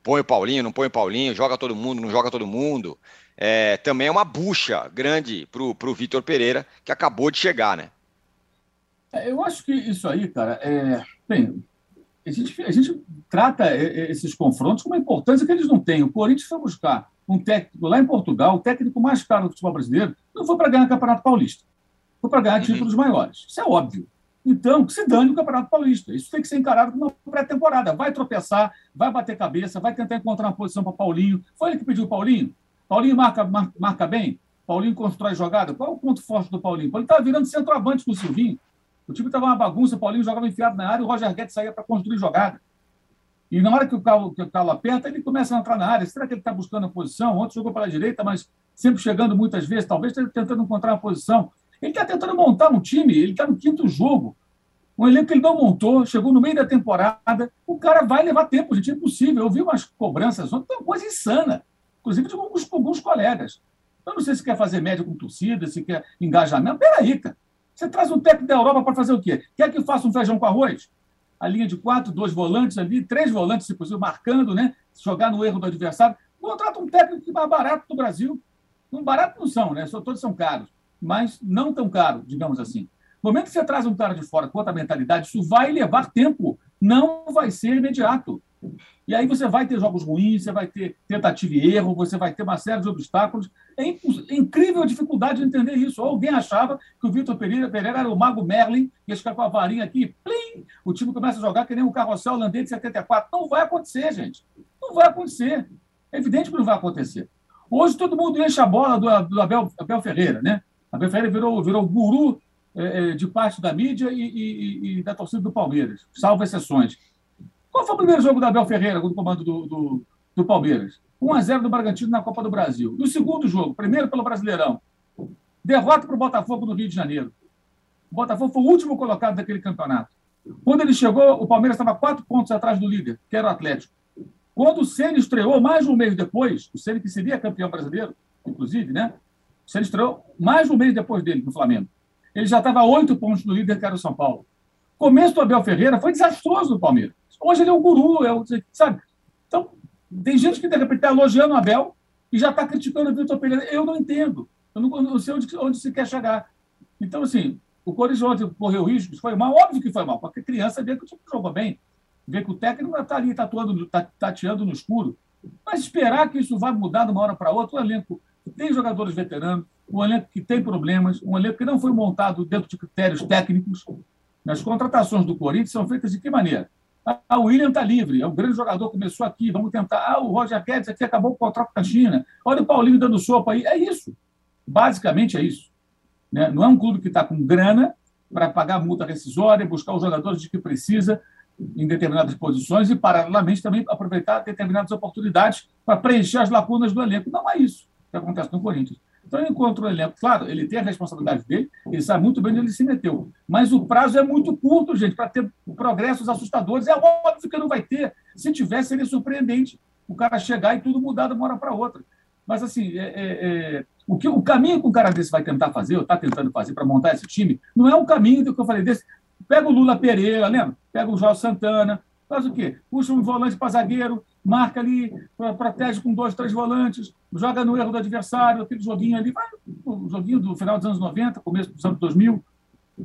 põe o Paulinho, não põe o Paulinho, joga todo mundo, não joga todo mundo. É, também é uma bucha grande pro, pro Vitor Pereira, que acabou de chegar, né? É, eu acho que isso aí, cara, é. Bem, a gente, a gente trata esses confrontos com uma importância que eles não têm. O Corinthians foi buscar um técnico lá em Portugal, o técnico mais caro do futebol brasileiro, não foi para ganhar o Campeonato Paulista para ganhar títulos uhum. maiores. Isso é óbvio. Então, que se dane o Campeonato Paulista. Isso tem que ser encarado como uma pré-temporada. Vai tropeçar, vai bater cabeça, vai tentar encontrar uma posição para Paulinho. Foi ele que pediu o Paulinho? Paulinho marca, marca, marca bem? Paulinho constrói jogada? Qual é o ponto forte do Paulinho? Ele estava virando centroavante com o Silvinho. O time estava uma bagunça, o Paulinho jogava enfiado na área e o Roger Guedes saía para construir jogada. E na hora que o calo, que o calo aperta, ele começa a entrar na área. Será que ele está buscando a posição? Ontem jogou pela direita, mas sempre chegando muitas vezes, talvez tentando encontrar uma posição. Ele está tentando montar um time, ele está no quinto jogo. Um elenco que ele não montou, chegou no meio da temporada. O cara vai levar tempo, gente, é impossível. Eu vi umas cobranças ontem, uma coisa insana, inclusive de alguns, alguns colegas. Eu não sei se quer fazer média com torcida, se quer engajamento. Peraí, cara. Você traz um técnico da Europa para fazer o quê? Quer que faça um feijão com arroz? A linha de quatro, dois volantes ali, três volantes, se possível, marcando, né? Jogar no erro do adversário. Contrata um técnico que mais barato do Brasil. Um barato não são, né? Todos são caros mas não tão caro, digamos assim. No momento que você traz um cara de fora com outra mentalidade, isso vai levar tempo, não vai ser imediato. E aí você vai ter jogos ruins, você vai ter tentativa e erro, você vai ter uma série de obstáculos. É, é incrível a dificuldade de entender isso. Alguém achava que o Vitor Pereira, Pereira era o mago Merlin, ia ficar com a varinha aqui, plim, o time começa a jogar que nem um carrossel holandês de 74. Não vai acontecer, gente. Não vai acontecer. É evidente que não vai acontecer. Hoje todo mundo enche a bola do, do Abel, Abel Ferreira, né? A Ferreira virou, virou guru é, é, de parte da mídia e, e, e, da torcida do Palmeiras, salvo exceções. Qual foi o primeiro jogo da Abel Ferreira com o comando do, do, do Palmeiras? 1 a 0 do Bragantino na Copa do Brasil. No segundo jogo, primeiro pelo Brasileirão, derrota para o Botafogo no Rio de Janeiro. O Botafogo foi o último colocado daquele campeonato. Quando ele chegou, o Palmeiras estava quatro pontos atrás do líder, que era o Atlético. Quando o Ceni estreou, mais de um mês depois, o Ceni que seria campeão brasileiro, inclusive, né? Você estreou mais um mês depois dele no Flamengo. Ele já estava a oito pontos do líder, que era o São Paulo. Começo do Abel Ferreira foi desastroso no Palmeiras. Hoje ele é um guru, é o, sabe? Então, tem gente que de repente está elogiando o Abel e já está criticando o Vitor Pereira. Eu não entendo. Eu não, não sei onde, onde, se quer chegar. Então, assim, o Corinthians ontem correu riscos, foi mal, óbvio que foi mal, porque criança vê que o time jogou bem, vê que o técnico está ali tatuando, tá, tateando no escuro. Mas esperar que isso vá mudar de uma hora para outra, o elenco que tem jogadores veteranos, um elenco que tem problemas, um elenco que não foi montado dentro de critérios técnicos. As contratações do Corinthians são feitas de que maneira? Ah, o William está livre, é um grande jogador, começou aqui, vamos tentar. Ah, o Roger Guedes aqui acabou o contrato com a China. Olha o Paulinho dando sopa aí. É isso. Basicamente é isso. Né? Não é um clube que está com grana para pagar multa rescisória, buscar os jogadores de que precisa. em determinadas posições e, paralelamente, também aproveitar determinadas oportunidades para preencher as lacunas do elenco. Não é isso que acontece no Corinthians. Então, ele encontra o elenco. Claro, ele tem a responsabilidade dele, ele sabe muito bem onde ele se meteu. Mas o prazo é muito curto, gente, para ter progressos assustadores. É óbvio que não vai ter. Se tivesse, seria surpreendente o cara chegar e tudo mudar de uma hora para outra. Mas, assim, é, é, é, o, que, o caminho que um cara desse vai tentar fazer, ou está tentando fazer para montar esse time, não é um caminho do que eu falei desse. Pega o Lula Pereira, lembra? Pega o João Santana, faz o quê? Puxa um volante para zagueiro, marca ali, protege com dois, três volantes, joga no erro do adversário, aquele joguinho ali, vai, o joguinho do final dos anos 90, começo dos anos 2000,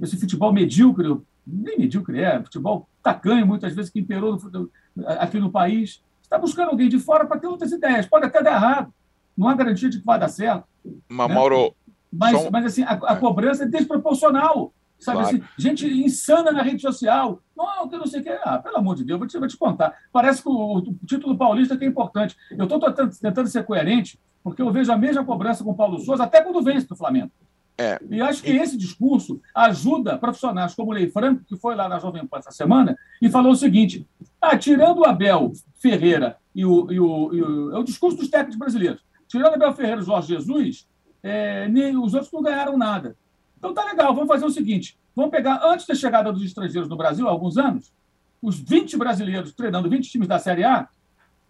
esse futebol medíocre, nem medíocre é, futebol tacanho, muitas vezes, que imperou no, aqui no país. Está buscando alguém de fora para ter outras ideias. Pode até dar errado, não há garantia de que vai dar certo. Mas, né? Mauro. Mas, mas assim, a, a, cobrança é desproporcional. Sabe claro. assim, gente insana na rede social. Não, que não sei o que. Ah, pelo amor de Deus, vou te, vou te contar. Parece que o, o título paulista que é importante. Eu estou tentando, tentando ser coerente, porque eu vejo a mesma cobrança com o Paulo Souza, até quando vence do Flamengo. É. E acho que esse discurso ajuda profissionais como o Lei Franco, que foi lá na Jovem Pan essa semana, e falou o seguinte: ah, tirando o Abel Ferreira e o, e o, e o, é o discurso dos técnicos brasileiros, tirando o Abel Ferreira e o Jorge Jesus, é, nem, os outros não ganharam nada. Então tá legal, vamos fazer o seguinte: vamos pegar, antes da chegada dos estrangeiros no Brasil, há alguns anos, os 20 brasileiros treinando 20 times da Série A,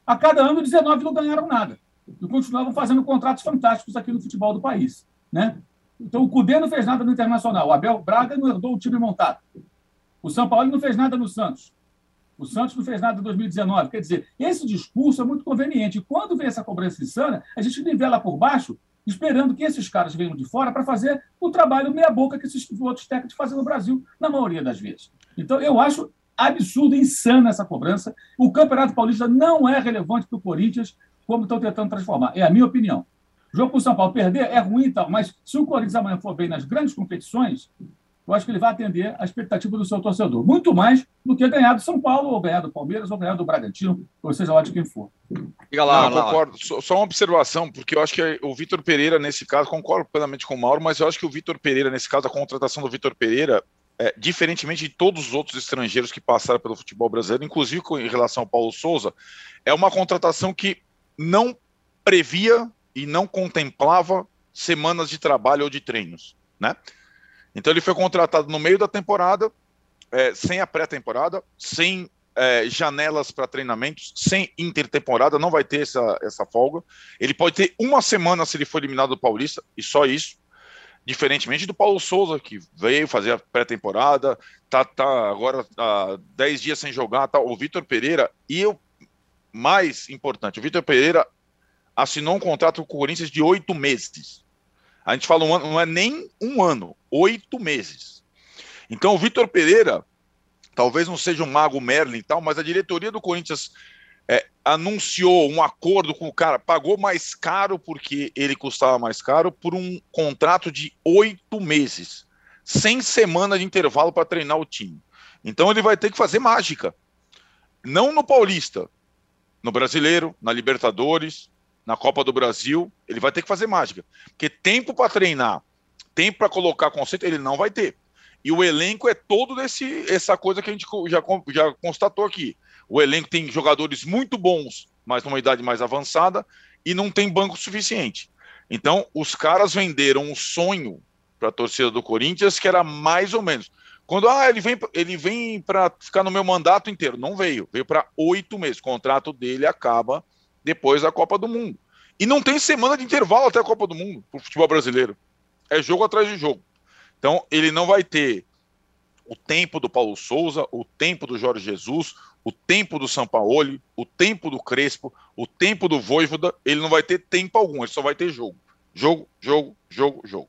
a cada ano 19 não ganharam nada. E continuavam fazendo contratos fantásticos aqui no futebol do país. Né? Então o Cudê não fez nada no Internacional, o Abel Braga não herdou o time montado. O São Paulo não fez nada no Santos. O Santos não fez nada em 2019. Quer dizer, esse discurso é muito conveniente. E quando vem essa cobrança insana, a gente nivela por baixo esperando que esses caras venham de fora para fazer o trabalho meia-boca que esses outros técnicos fazem no Brasil, na maioria das vezes. Então, eu acho absurdo, insana essa cobrança. O Campeonato Paulista não é relevante para o Corinthians, como estão tentando transformar. É a minha opinião. O jogo para o São Paulo perder é ruim e tal, mas se o Corinthians amanhã for bem nas grandes competições, eu acho que ele vai atender a expectativa do seu torcedor. Muito mais do que ganhar do São Paulo, ou ganhar do Palmeiras, ou ganhar do Bragantino, ou seja lá de quem for. Diga lá, Não, concordo. Só, só uma observação, porque eu acho que o Vitor Pereira, nesse caso, concordo plenamente com o Mauro, mas eu acho que o Vitor Pereira, nesse caso, a contratação do Vitor Pereira, é, diferentemente de todos os outros estrangeiros que passaram pelo futebol brasileiro, inclusive em relação ao Paulo Souza, é uma contratação que não previa e não contemplava semanas de trabalho ou de treinos, né? Então ele foi contratado no meio da temporada, é, sem a pré-temporada, sem é, janelas para treinamentos, sem intertemporada, não vai ter essa, essa folga. Ele pode ter uma semana se ele for eliminado do Paulista, e só isso. Diferentemente do Paulo Souza, que veio fazer a pré-temporada, tá, tá agora há 10 dias sem jogar, tá, o Vitor Pereira, e o mais importante, o Vitor Pereira assinou um contrato com o Corinthians de oito meses. A gente fala um ano, não é nem um ano, oito meses. Então o Vitor Pereira, talvez não seja um mago Merlin e tal, mas a diretoria do Corinthians é, anunciou um acordo com o cara, pagou mais caro porque ele custava mais caro por um contrato de oito meses, sem semana de intervalo para treinar o time. Então ele vai ter que fazer mágica. Não no Paulista, no Brasileiro, na Libertadores, na Copa do Brasil, ele vai ter que fazer mágica. Porque tempo para treinar, tempo para colocar conceito, ele não vai ter. E o elenco é todo desse essa coisa que a gente já, já constatou aqui. O elenco tem jogadores muito bons, mas numa idade mais avançada, e não tem banco suficiente. Então, os caras venderam um sonho para a torcida do Corinthians que era mais ou menos. Quando ah, ele vem, ele vem para ficar no meu mandato inteiro. Não veio, veio para oito meses. O contrato dele acaba depois da Copa do Mundo. E não tem semana de intervalo até a Copa do Mundo para o futebol brasileiro. É jogo atrás de jogo. Então, ele não vai ter o tempo do Paulo Souza, o tempo do Jorge Jesus, o tempo do Sampaoli, o tempo do Crespo, o tempo do Voivoda. Ele não vai ter tempo algum, ele só vai ter jogo. Jogo, jogo, jogo, jogo.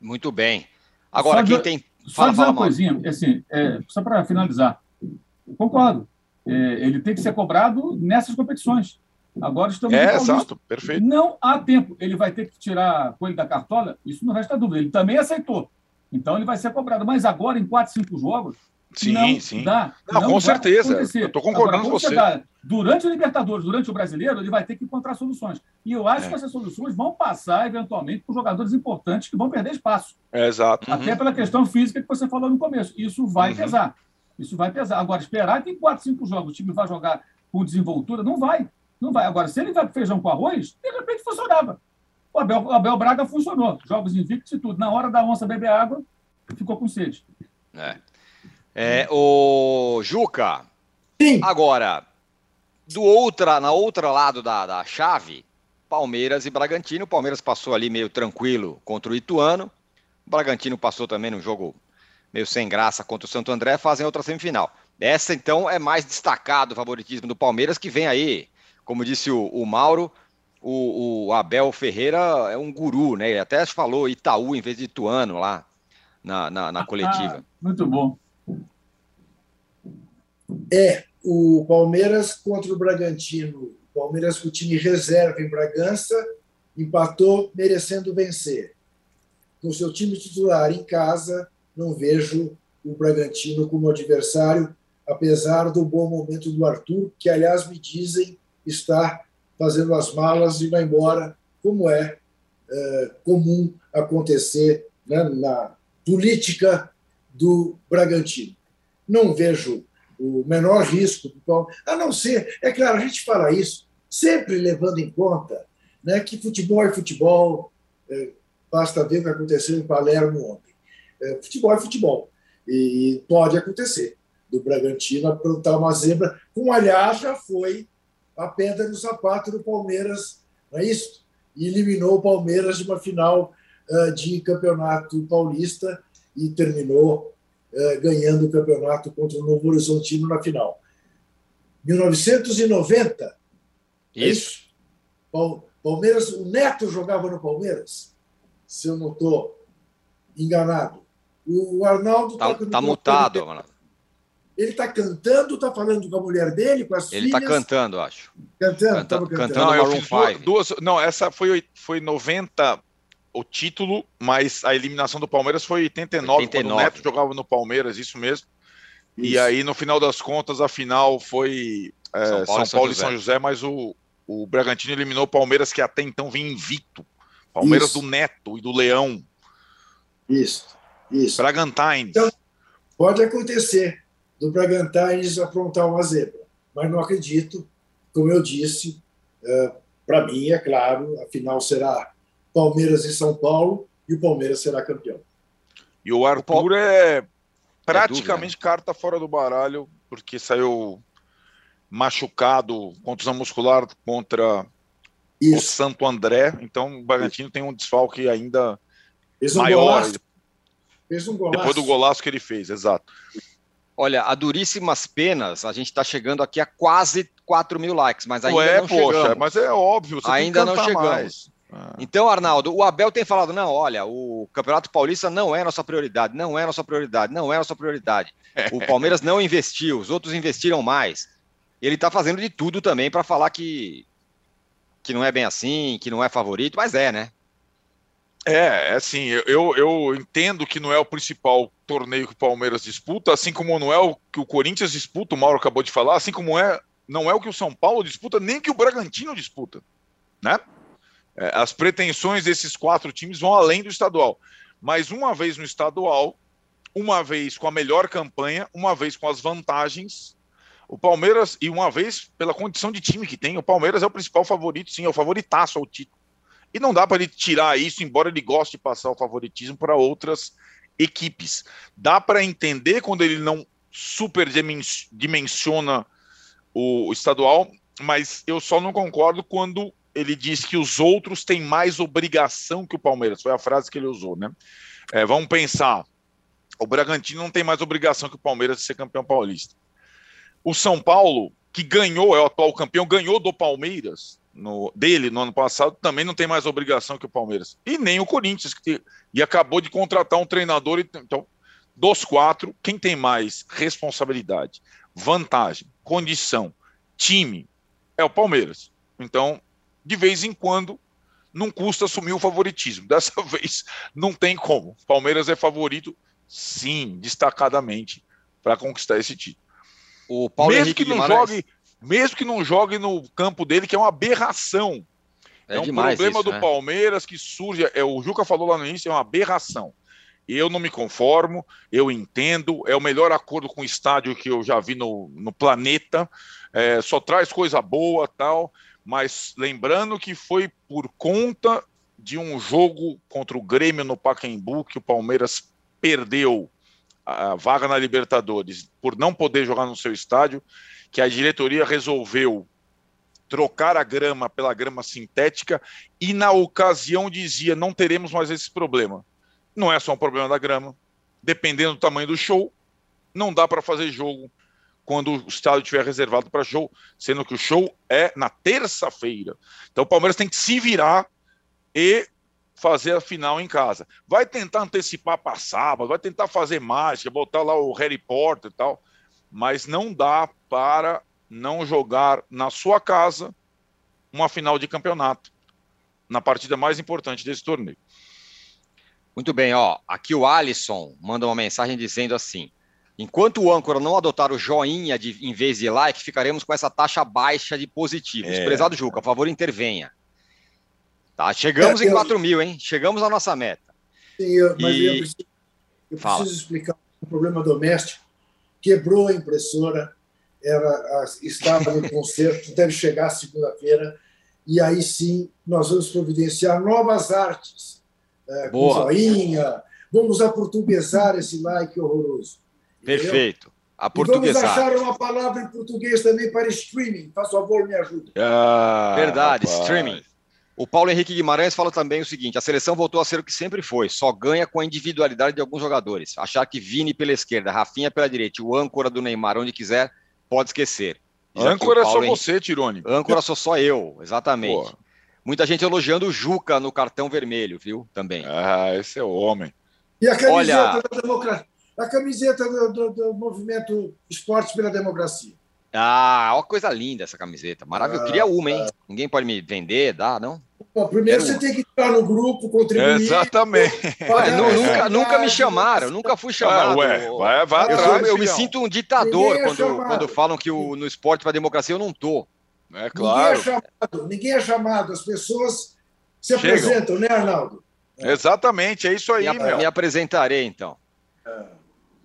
Muito bem. Agora, só quem tem. Fala, só dizer uma coisinha, assim, é, só para finalizar. concordo ele tem que ser cobrado nessas competições. Agora estamos É, exato, perfeito. Não há tempo. Ele vai ter que tirar coelho da cartola, isso não resta dúvida. Ele também aceitou. Então ele vai ser cobrado. Mas agora, em quatro, cinco jogos, sim, não sim. dá. Não, não com certeza. Acontecer. Eu estou concordando agora, com você. Chegar, durante o Libertadores, durante o Brasileiro, ele vai ter que encontrar soluções. E eu acho é. que essas soluções vão passar, eventualmente, por jogadores importantes que vão perder espaço. É, exato. Até uhum. pela questão física que você falou no começo. Isso vai uhum. pesar. Isso vai pesar. Agora, esperar que em 4, 5 jogos o time vai jogar com desenvoltura, não vai. Não vai. Agora, se ele vai para feijão com arroz, de repente funcionava. O Abel, o Abel Braga funcionou. Jogos invictos e tudo. Na hora da onça beber água, ficou com sede. É. é o Juca. Sim. Agora, do outra, na outra lado da, da chave, Palmeiras e Bragantino. O Palmeiras passou ali meio tranquilo contra o Ituano. O Bragantino passou também num jogo meio sem graça contra o Santo André, fazem outra semifinal. Essa, então, é mais destacado o favoritismo do Palmeiras, que vem aí, como disse o, o Mauro, o, o, Abel Ferreira é um guru, né? Ele até falou Itaú em vez de Ituano lá na, na, na coletiva. Ah, muito bom. É, o Palmeiras contra o Bragantino. O Palmeiras com o time reserva em Bragança empatou merecendo vencer. Com seu time titular em casa, não vejo o Bragantino como adversário, apesar do bom momento do Arthur, que, aliás, me dizem está fazendo as malas e vai embora, como é, é comum acontecer né, na política do Bragantino. Não vejo o menor risco, a não ser, é claro, a gente fala isso, sempre levando em conta né, que futebol é futebol, é, basta ver o que aconteceu em Palermo ontem. É, futebol é futebol, e pode acontecer do Bragantino aprontar uma zebra, como aliás já foi a pedra no sapato do Palmeiras, não é isso? E eliminou o Palmeiras de uma final uh, de campeonato paulista e terminou uh, ganhando o campeonato contra o Novo Horizontino na final. 1990, é isso. Isso? Palmeiras, o Neto jogava no Palmeiras, se eu não estou enganado. O Arnaldo está tá, tá mutado, mano. Ele está cantando, está falando com a mulher dele, com as ele tá filhas. Ele está cantando, acho. Cantando, Canta, cantando. cantando. Não, eu fiz duas, duas, Não, essa foi, foi 90 o título, mas a eliminação do Palmeiras foi 89, 89. quando o Neto jogava no Palmeiras, isso mesmo. Isso. E aí, no final das contas, a final foi é, São Paulo, São Paulo e São José, José mas o, o Bragantino eliminou o Palmeiras, que até então vinha invicto. Palmeiras isso. do Neto e do Leão. Isso, isso. Bragantines. Então, pode acontecer do Bragantines aprontar uma zebra. Mas não acredito, como eu disse, é, para mim, é claro, a final será Palmeiras e São Paulo e o Palmeiras será campeão. E o Arthur é, é praticamente é carta fora do baralho, porque saiu machucado, contusão muscular contra Isso. o Santo André. Então o Bragantino Isso. tem um desfalque ainda um maior. Golaço. Fez um golaço. Depois do golaço que ele fez, exato. Olha, a duríssimas penas, a gente está chegando aqui a quase 4 mil likes, mas ainda Ué, não poxa, chegamos. mas é óbvio, ainda não chegamos. Ah. Então, Arnaldo, o Abel tem falado: não, olha, o Campeonato Paulista não é nossa prioridade, não é nossa prioridade, não é nossa prioridade. O Palmeiras não investiu, os outros investiram mais. Ele está fazendo de tudo também para falar que, que não é bem assim, que não é favorito, mas é, né? É, é assim, eu, eu entendo que não é o principal torneio que o Palmeiras disputa, assim como não é o que o Corinthians disputa, o Mauro acabou de falar, assim como é, não é o que o São Paulo disputa, nem que o Bragantino disputa, né? É, as pretensões desses quatro times vão além do estadual. Mas uma vez no estadual, uma vez com a melhor campanha, uma vez com as vantagens, o Palmeiras, e uma vez pela condição de time que tem, o Palmeiras é o principal favorito, sim, é o favoritaço ao título. E não dá para ele tirar isso, embora ele goste de passar o favoritismo para outras equipes. Dá para entender quando ele não superdimensiona o estadual, mas eu só não concordo quando ele diz que os outros têm mais obrigação que o Palmeiras. Foi a frase que ele usou, né? É, vamos pensar. O Bragantino não tem mais obrigação que o Palmeiras de ser campeão paulista. O São Paulo, que ganhou, é o atual campeão, ganhou do Palmeiras, no, dele no ano passado também não tem mais obrigação que o Palmeiras. E nem o Corinthians, que e acabou de contratar um treinador. Então, dos quatro, quem tem mais responsabilidade, vantagem, condição, time, é o Palmeiras. Então, de vez em quando, não custa assumir o favoritismo. <laughs> Dessa vez, não tem como. Palmeiras é favorito, sim, destacadamente, para conquistar esse título. O Paulo Mesmo Henrique que não Guimarães... jogue mesmo que não jogue no campo dele, que é uma aberração. É, é um problema isso, do né? Palmeiras que surge. É, o Juca falou lá no início, é uma aberração. Eu não me conformo, eu entendo, é o melhor acordo com o estádio que eu já vi no, no planeta, é, só traz coisa boa tal, mas lembrando que foi por conta de um jogo contra o Grêmio no Pacaembu que o Palmeiras perdeu a vaga na Libertadores por não poder jogar no seu estádio, que a diretoria resolveu trocar a grama pela grama sintética e na ocasião dizia não teremos mais esse problema. Não é só um problema da grama. Dependendo do tamanho do show, não dá para fazer jogo quando o estádio estiver reservado para show, sendo que o show é na terça-feira. Então o Palmeiras tem que se virar e fazer a final em casa. Vai tentar antecipar para sábado, vai tentar fazer mágica, botar lá o Harry Potter e tal, mas não dá para não jogar na sua casa uma final de campeonato, na partida mais importante desse torneio. Muito bem, ó. Aqui o Alisson manda uma mensagem dizendo assim: enquanto o âncora não adotar o joinha de, em vez de like, ficaremos com essa taxa baixa de positivos. É. Prezado Juca, por favor, intervenha. Tá, chegamos é, em 4 mil, hein? Chegamos à nossa meta. Sim, eu, mas e... eu preciso, eu preciso explicar um problema doméstico. Quebrou a impressora, era, estava no concerto, deve chegar segunda-feira, e aí sim nós vamos providenciar novas artes é, com joinha, vamos aportuguesar esse like horroroso. Perfeito. A vamos achar uma palavra em português também para streaming. Faz favor, me ajude. Ah, Verdade, rapaz. streaming. O Paulo Henrique Guimarães fala também o seguinte: a seleção voltou a ser o que sempre foi, só ganha com a individualidade de alguns jogadores. Achar que Vini pela esquerda, Rafinha pela direita, o âncora do Neymar onde quiser, pode esquecer. Já âncora é só você, Tirone. Âncora sou só eu, exatamente. Pô. Muita gente elogiando o Juca no cartão vermelho, viu? Também. Ah, esse é o homem. E a camiseta Olha... da democracia? A camiseta do, do, do movimento Esportes pela Democracia. Ah, ó coisa linda essa camiseta. Maravilhoso. Ah, Queria uma, hein? Ninguém pode me vender, dá, não? Bom, primeiro Quero você uma. tem que entrar no grupo, contribuir. Exatamente. <laughs> Ué, nunca, nunca me chamaram, nunca fui chamado. Ah, ué, vai, vai eu, atrás, eu me sinto um ditador é quando, quando falam que o, no esporte para democracia eu não tô. É claro. Ninguém é chamado, ninguém é chamado. As pessoas se Chegam. apresentam, né, Arnaldo? Exatamente, é isso aí, me, meu. Me apresentarei, então. É.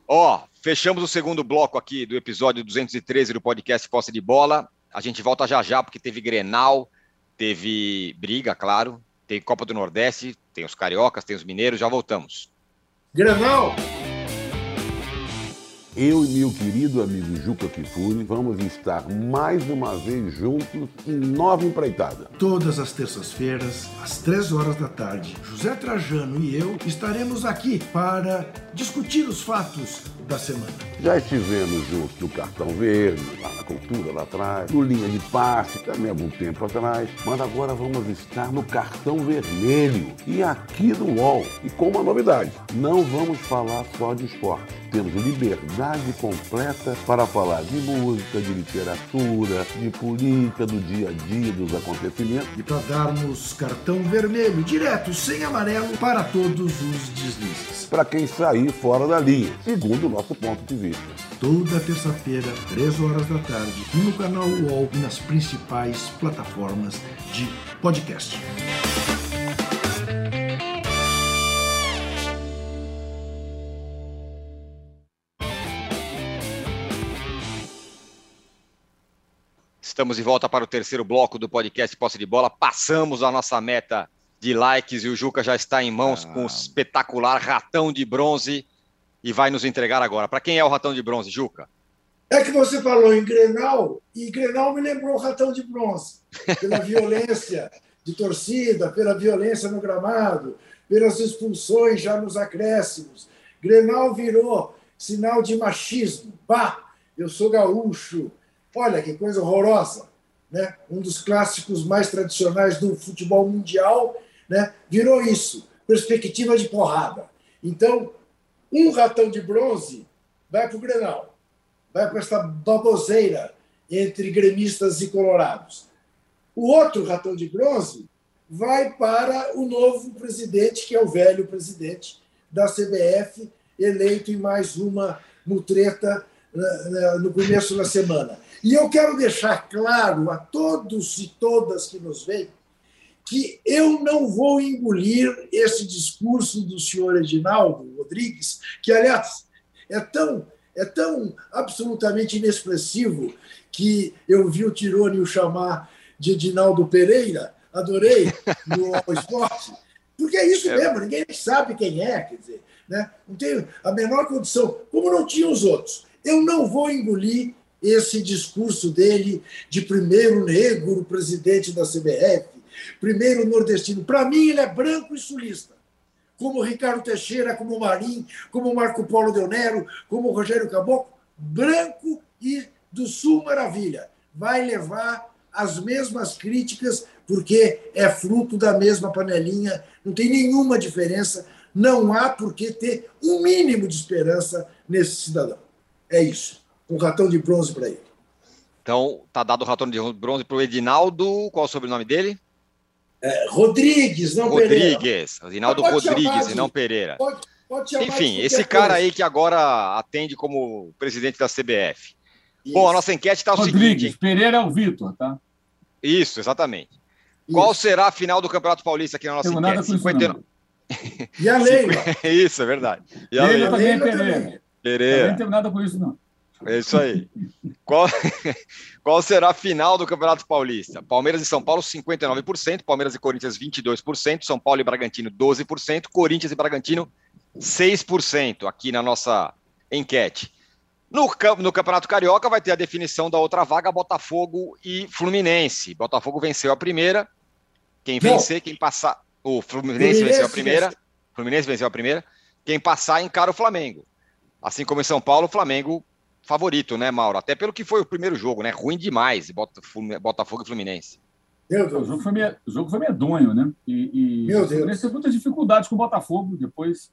Ó, fechamos o segundo bloco aqui do episódio 213 do podcast Posse de Bola. A gente volta já já, porque teve Grenal, teve briga, claro, tem Copa do Nordeste, tem os cariocas, tem os mineiros, já voltamos. Grenal! Eu e meu querido amigo Juca Kifuri vamos estar mais uma vez juntos em nova empreitada. Todas as terças-feiras, às três horas da tarde, José Trajano e eu estaremos aqui para discutir os fatos da semana. Já estivemos juntos no Cartão Verde, lá na Cultura, lá atrás, no Linha de Passe, também há algum tempo atrás, mas agora vamos estar no Cartão Vermelho e aqui no UOL. E com uma novidade, não vamos falar só de esporte. Temos liberdade completa para falar de música, de literatura, de política, do dia a dia, dos acontecimentos. E para darmos cartão vermelho, direto, sem amarelo, para todos os deslizes. Para quem sair fora da linha, segundo o nosso ponto de vista. Toda terça-feira, 3 horas da tarde, no canal UOL e nas principais plataformas de podcast. Estamos de volta para o terceiro bloco do podcast Posse de Bola. Passamos a nossa meta de likes e o Juca já está em mãos ah. com o espetacular ratão de bronze e vai nos entregar agora. Para quem é o ratão de bronze, Juca? É que você falou em Grenal e Grenal me lembrou o ratão de bronze, pela <laughs> violência de torcida, pela violência no gramado, pelas expulsões já nos acréscimos. Grenal virou sinal de machismo. Pá, eu sou gaúcho, Olha que coisa horrorosa. Né? Um dos clássicos mais tradicionais do futebol mundial né? virou isso perspectiva de porrada. Então, um ratão de bronze vai para o Grenal, vai para essa baboseira entre gremistas e colorados. O outro ratão de bronze vai para o novo presidente, que é o velho presidente da CBF, eleito em mais uma mutreta no começo da semana. E eu quero deixar claro a todos e todas que nos veem que eu não vou engolir esse discurso do senhor Edinaldo Rodrigues, que, aliás, é tão, é tão absolutamente inexpressivo que eu vi o Tirone o chamar de Edinaldo Pereira, adorei, no <laughs> esporte, porque é isso é. mesmo, ninguém sabe quem é, quer dizer, né? não tem a menor condição, como não tinha os outros. Eu não vou engolir esse discurso dele de primeiro negro presidente da CBF, primeiro nordestino. Para mim, ele é branco e sulista. Como Ricardo Teixeira, como Marim, como Marco Polo Del Nero, como Rogério Caboclo, branco e do Sul Maravilha. Vai levar as mesmas críticas, porque é fruto da mesma panelinha, não tem nenhuma diferença, não há por que ter um mínimo de esperança nesse cidadão. É isso. Um ratão de bronze para ele. Então, tá dado o ratão de bronze para o Edinaldo. Qual é o sobrenome dele? É, Rodrigues, não Rodrigues. Pereira. Edinaldo Rodrigues e não Pereira. Pode, pode Enfim, esse cara aí que agora atende como presidente da CBF. Isso. Bom, a nossa enquete está o Rodrigues, seguinte. Pereira é o Vitor, tá? Isso, exatamente. Isso. Qual será a final do Campeonato Paulista aqui na nossa enquete? Nada 59... E a Leila. <laughs> isso, é verdade. E a Leila, também é Pereira. Pereira. Não tem nada com isso, não. É isso aí. <laughs> Qual, <laughs> qual será a final do Campeonato Paulista? Palmeiras e São Paulo, 59%, Palmeiras e Corinthians, 22%, São Paulo e Bragantino, 12%, Corinthians e Bragantino, 6% aqui na nossa enquete. No, no Campeonato Carioca vai ter a definição da outra vaga, Botafogo e Fluminense. Botafogo venceu a primeira. Quem vencer, quem passar. O Fluminense, Fluminense venceu a primeira. Fluminense venceu a primeira. Quem passar encara o Flamengo. Assim como em São Paulo, o Flamengo favorito, né, Mauro? Até pelo que foi o primeiro jogo, né? Ruim demais, Botafogo e Fluminense. Meu Deus. O jogo foi, me... o jogo foi medonho, né? E, e Meu Deus. o Fluminense teve muitas dificuldades com o Botafogo. Depois,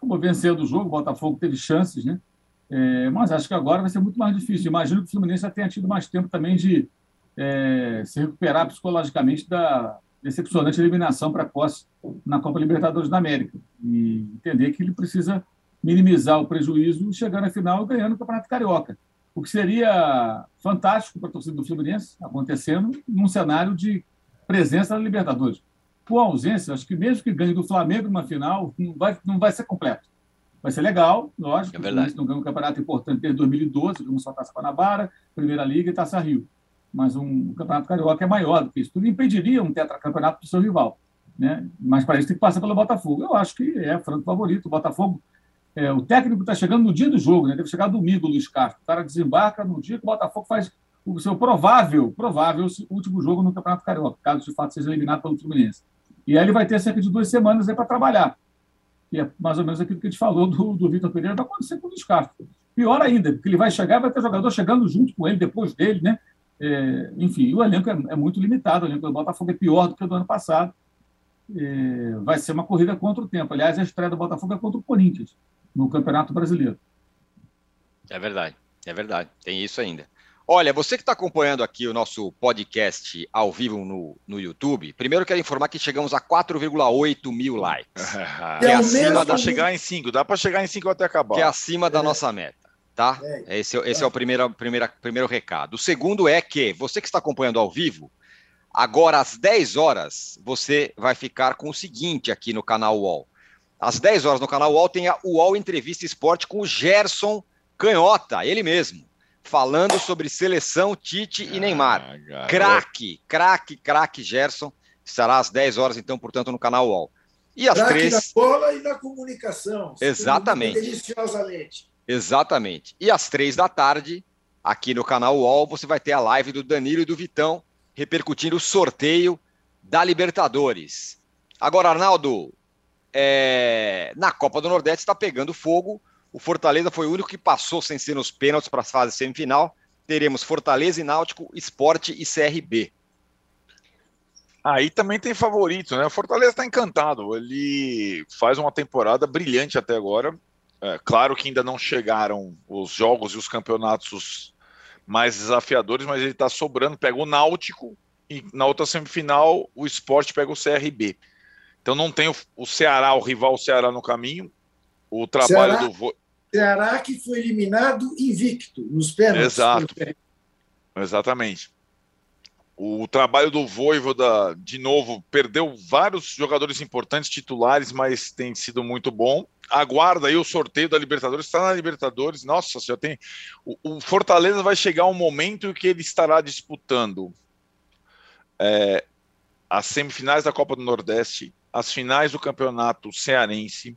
como vencendo o jogo, o Botafogo teve chances, né? É, mas acho que agora vai ser muito mais difícil. Imagino que o Fluminense já tenha tido mais tempo também de é, se recuperar psicologicamente da decepcionante eliminação para precoce na Copa Libertadores da América. E entender que ele precisa minimizar o prejuízo, chegar na final ganhando o Campeonato Carioca. O que seria fantástico para a torcida do Fluminense acontecendo num cenário de presença na Libertadores. Com a ausência, acho que mesmo que ganhe do Flamengo numa final, não vai, não vai ser completo. Vai ser legal, lógico. É verdade. Não ganhou um campeonato importante desde 2012, ganhou só Taça Guanabara, Primeira Liga e Taça Rio. Mas um, um campeonato carioca é maior do que isso. Tudo impediria um tetracampeonato do seu rival. Né? Mas para isso tem que passar pelo Botafogo. Eu acho que é franco favorito. O Botafogo é, o técnico está chegando no dia do jogo, né? deve chegar domingo, Luiz Castro. O cara desembarca no dia que o Botafogo faz o seu provável, provável último jogo no Campeonato Carioca, caso de fato seja eliminado pelo Fluminense. E aí ele vai ter cerca de duas semanas para trabalhar. E é mais ou menos aquilo que a gente falou do, do Vitor Pereira vai acontecer com o Luiz Castro. Pior ainda, porque ele vai chegar vai ter jogador chegando junto com ele, depois dele, né? É, enfim, o elenco é, é, muito limitado, o elenco do Botafogo é pior do que o do ano passado. É, vai ser uma corrida contra o tempo. Aliás, a estreia do Botafogo é contra o Corinthians no Campeonato Brasileiro. É verdade, é verdade. Tem isso ainda. Olha, você que está acompanhando aqui o nosso podcast ao vivo no, no YouTube, primeiro quero informar que chegamos a 4,8 mil likes. <laughs> que é, é acima da... chegar em 5, dá para chegar em 5 até acabar. Que é acima da é. nossa meta, tá? É. Esse, esse é o primeiro, primeiro, primeiro recado. O segundo é que você que está acompanhando ao vivo, agora às 10 horas, você vai ficar com o seguinte aqui no canal UOL. Às 10 horas no canal UOL tem a UOL Entrevista Esporte com o Gerson Canhota, ele mesmo, falando sobre seleção, Tite e Neymar. Ah, craque, craque, craque Gerson. Estará às 10 horas, então, portanto, no canal UOL. E às craque três... da bola e da comunicação. Exatamente. Deliciosamente. Exatamente. E às três da tarde, aqui no canal UOL, você vai ter a live do Danilo e do Vitão, repercutindo o sorteio da Libertadores. Agora, Arnaldo, é, na Copa do Nordeste está pegando fogo. O Fortaleza foi o único que passou sem ser nos pênaltis para a fase semifinal. Teremos Fortaleza e Náutico, Esporte e CRB. Aí também tem favorito, né? O Fortaleza está encantado. Ele faz uma temporada brilhante até agora. É, claro que ainda não chegaram os jogos e os campeonatos mais desafiadores, mas ele está sobrando. Pega o Náutico e na outra semifinal o Esporte pega o CRB. Então não tem o, o Ceará, o rival Ceará no caminho. O trabalho Ceará, do Ceará que foi eliminado invicto nos pênaltis. Exato. Exatamente. o trabalho do Voivoda, de novo, perdeu vários jogadores importantes, titulares, mas tem sido muito bom. Aguarda aí o sorteio da Libertadores, está na Libertadores. Nossa, já tem. O, o, Fortaleza vai chegar um momento em que ele estará disputando é, as semifinais da Copa do Nordeste, as finais do Campeonato Cearense,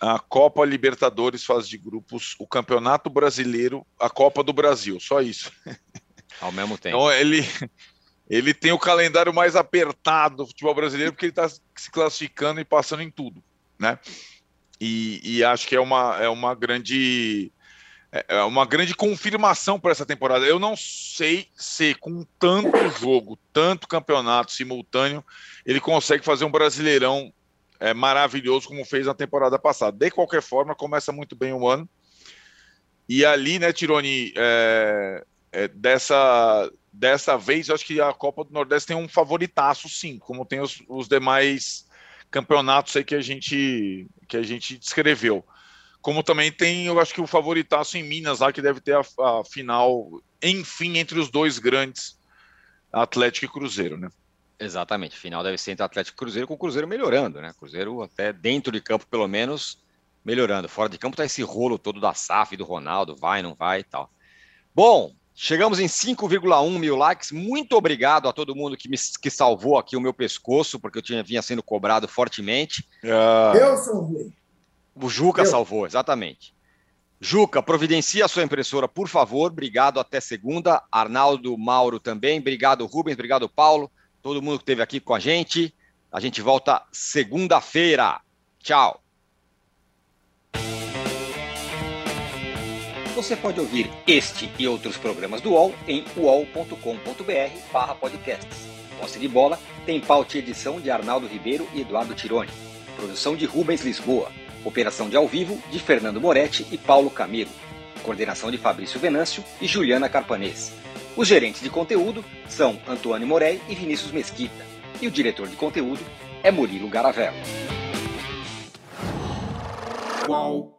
a Copa Libertadores fase de grupos, o Campeonato Brasileiro, a Copa do Brasil, só isso. Ao mesmo tempo. Então ele, ele tem o calendário mais apertado do futebol brasileiro porque ele está se classificando e passando em tudo, né? E, e, acho que é uma, é uma grande é, é uma grande confirmação para essa temporada. Eu não sei se com tanto jogo, tanto campeonato simultâneo, ele consegue fazer um brasileirão é, maravilhoso como fez na temporada passada. De qualquer forma, começa muito bem o ano. E ali, né, Tironi, é, é, dessa, dessa vez, eu acho que a Copa do Nordeste tem um favoritaço, sim, como tem os, os demais campeonatos aí que a gente que a gente descreveu. Como também tem, eu acho que o favoritaço em Minas lá, que deve ter a, a final, enfim, entre os dois grandes, Atlético e Cruzeiro, né? Exatamente, final deve ser entre Atlético e Cruzeiro, com o Cruzeiro melhorando, né? Cruzeiro até dentro de campo, pelo menos, melhorando. Fora de campo tá esse rolo todo da SAF, do Ronaldo, vai, não vai e tal. Bom, chegamos em 5,1 mil likes. Muito obrigado a todo mundo que me que salvou aqui o meu pescoço, porque eu tinha, vinha sendo cobrado fortemente. Uh... Eu salvei. O Juca eu. salvou, exatamente. Juca, providencia a sua impressora, por favor. Obrigado, até segunda. Arnaldo Mauro também. Obrigado, Rubens. Obrigado, Paulo todo mundo que esteve aqui com a gente. A gente volta segunda-feira. Tchau. Você pode ouvir este e outros programas do UOL em uol.com.br podcasts. Posse de bola tem pauta e edição de Arnaldo Ribeiro e Eduardo Tironi. Produção de Rubens Lisboa. Operação de ao vivo de Fernando Moretti e Paulo Camilo. Coordenação de Fabrício Venâncio e Juliana Carpanês. Os gerentes de conteúdo são Antônio Morei e Vinícius Mesquita, e o diretor de conteúdo é Murilo Garavello. Qual?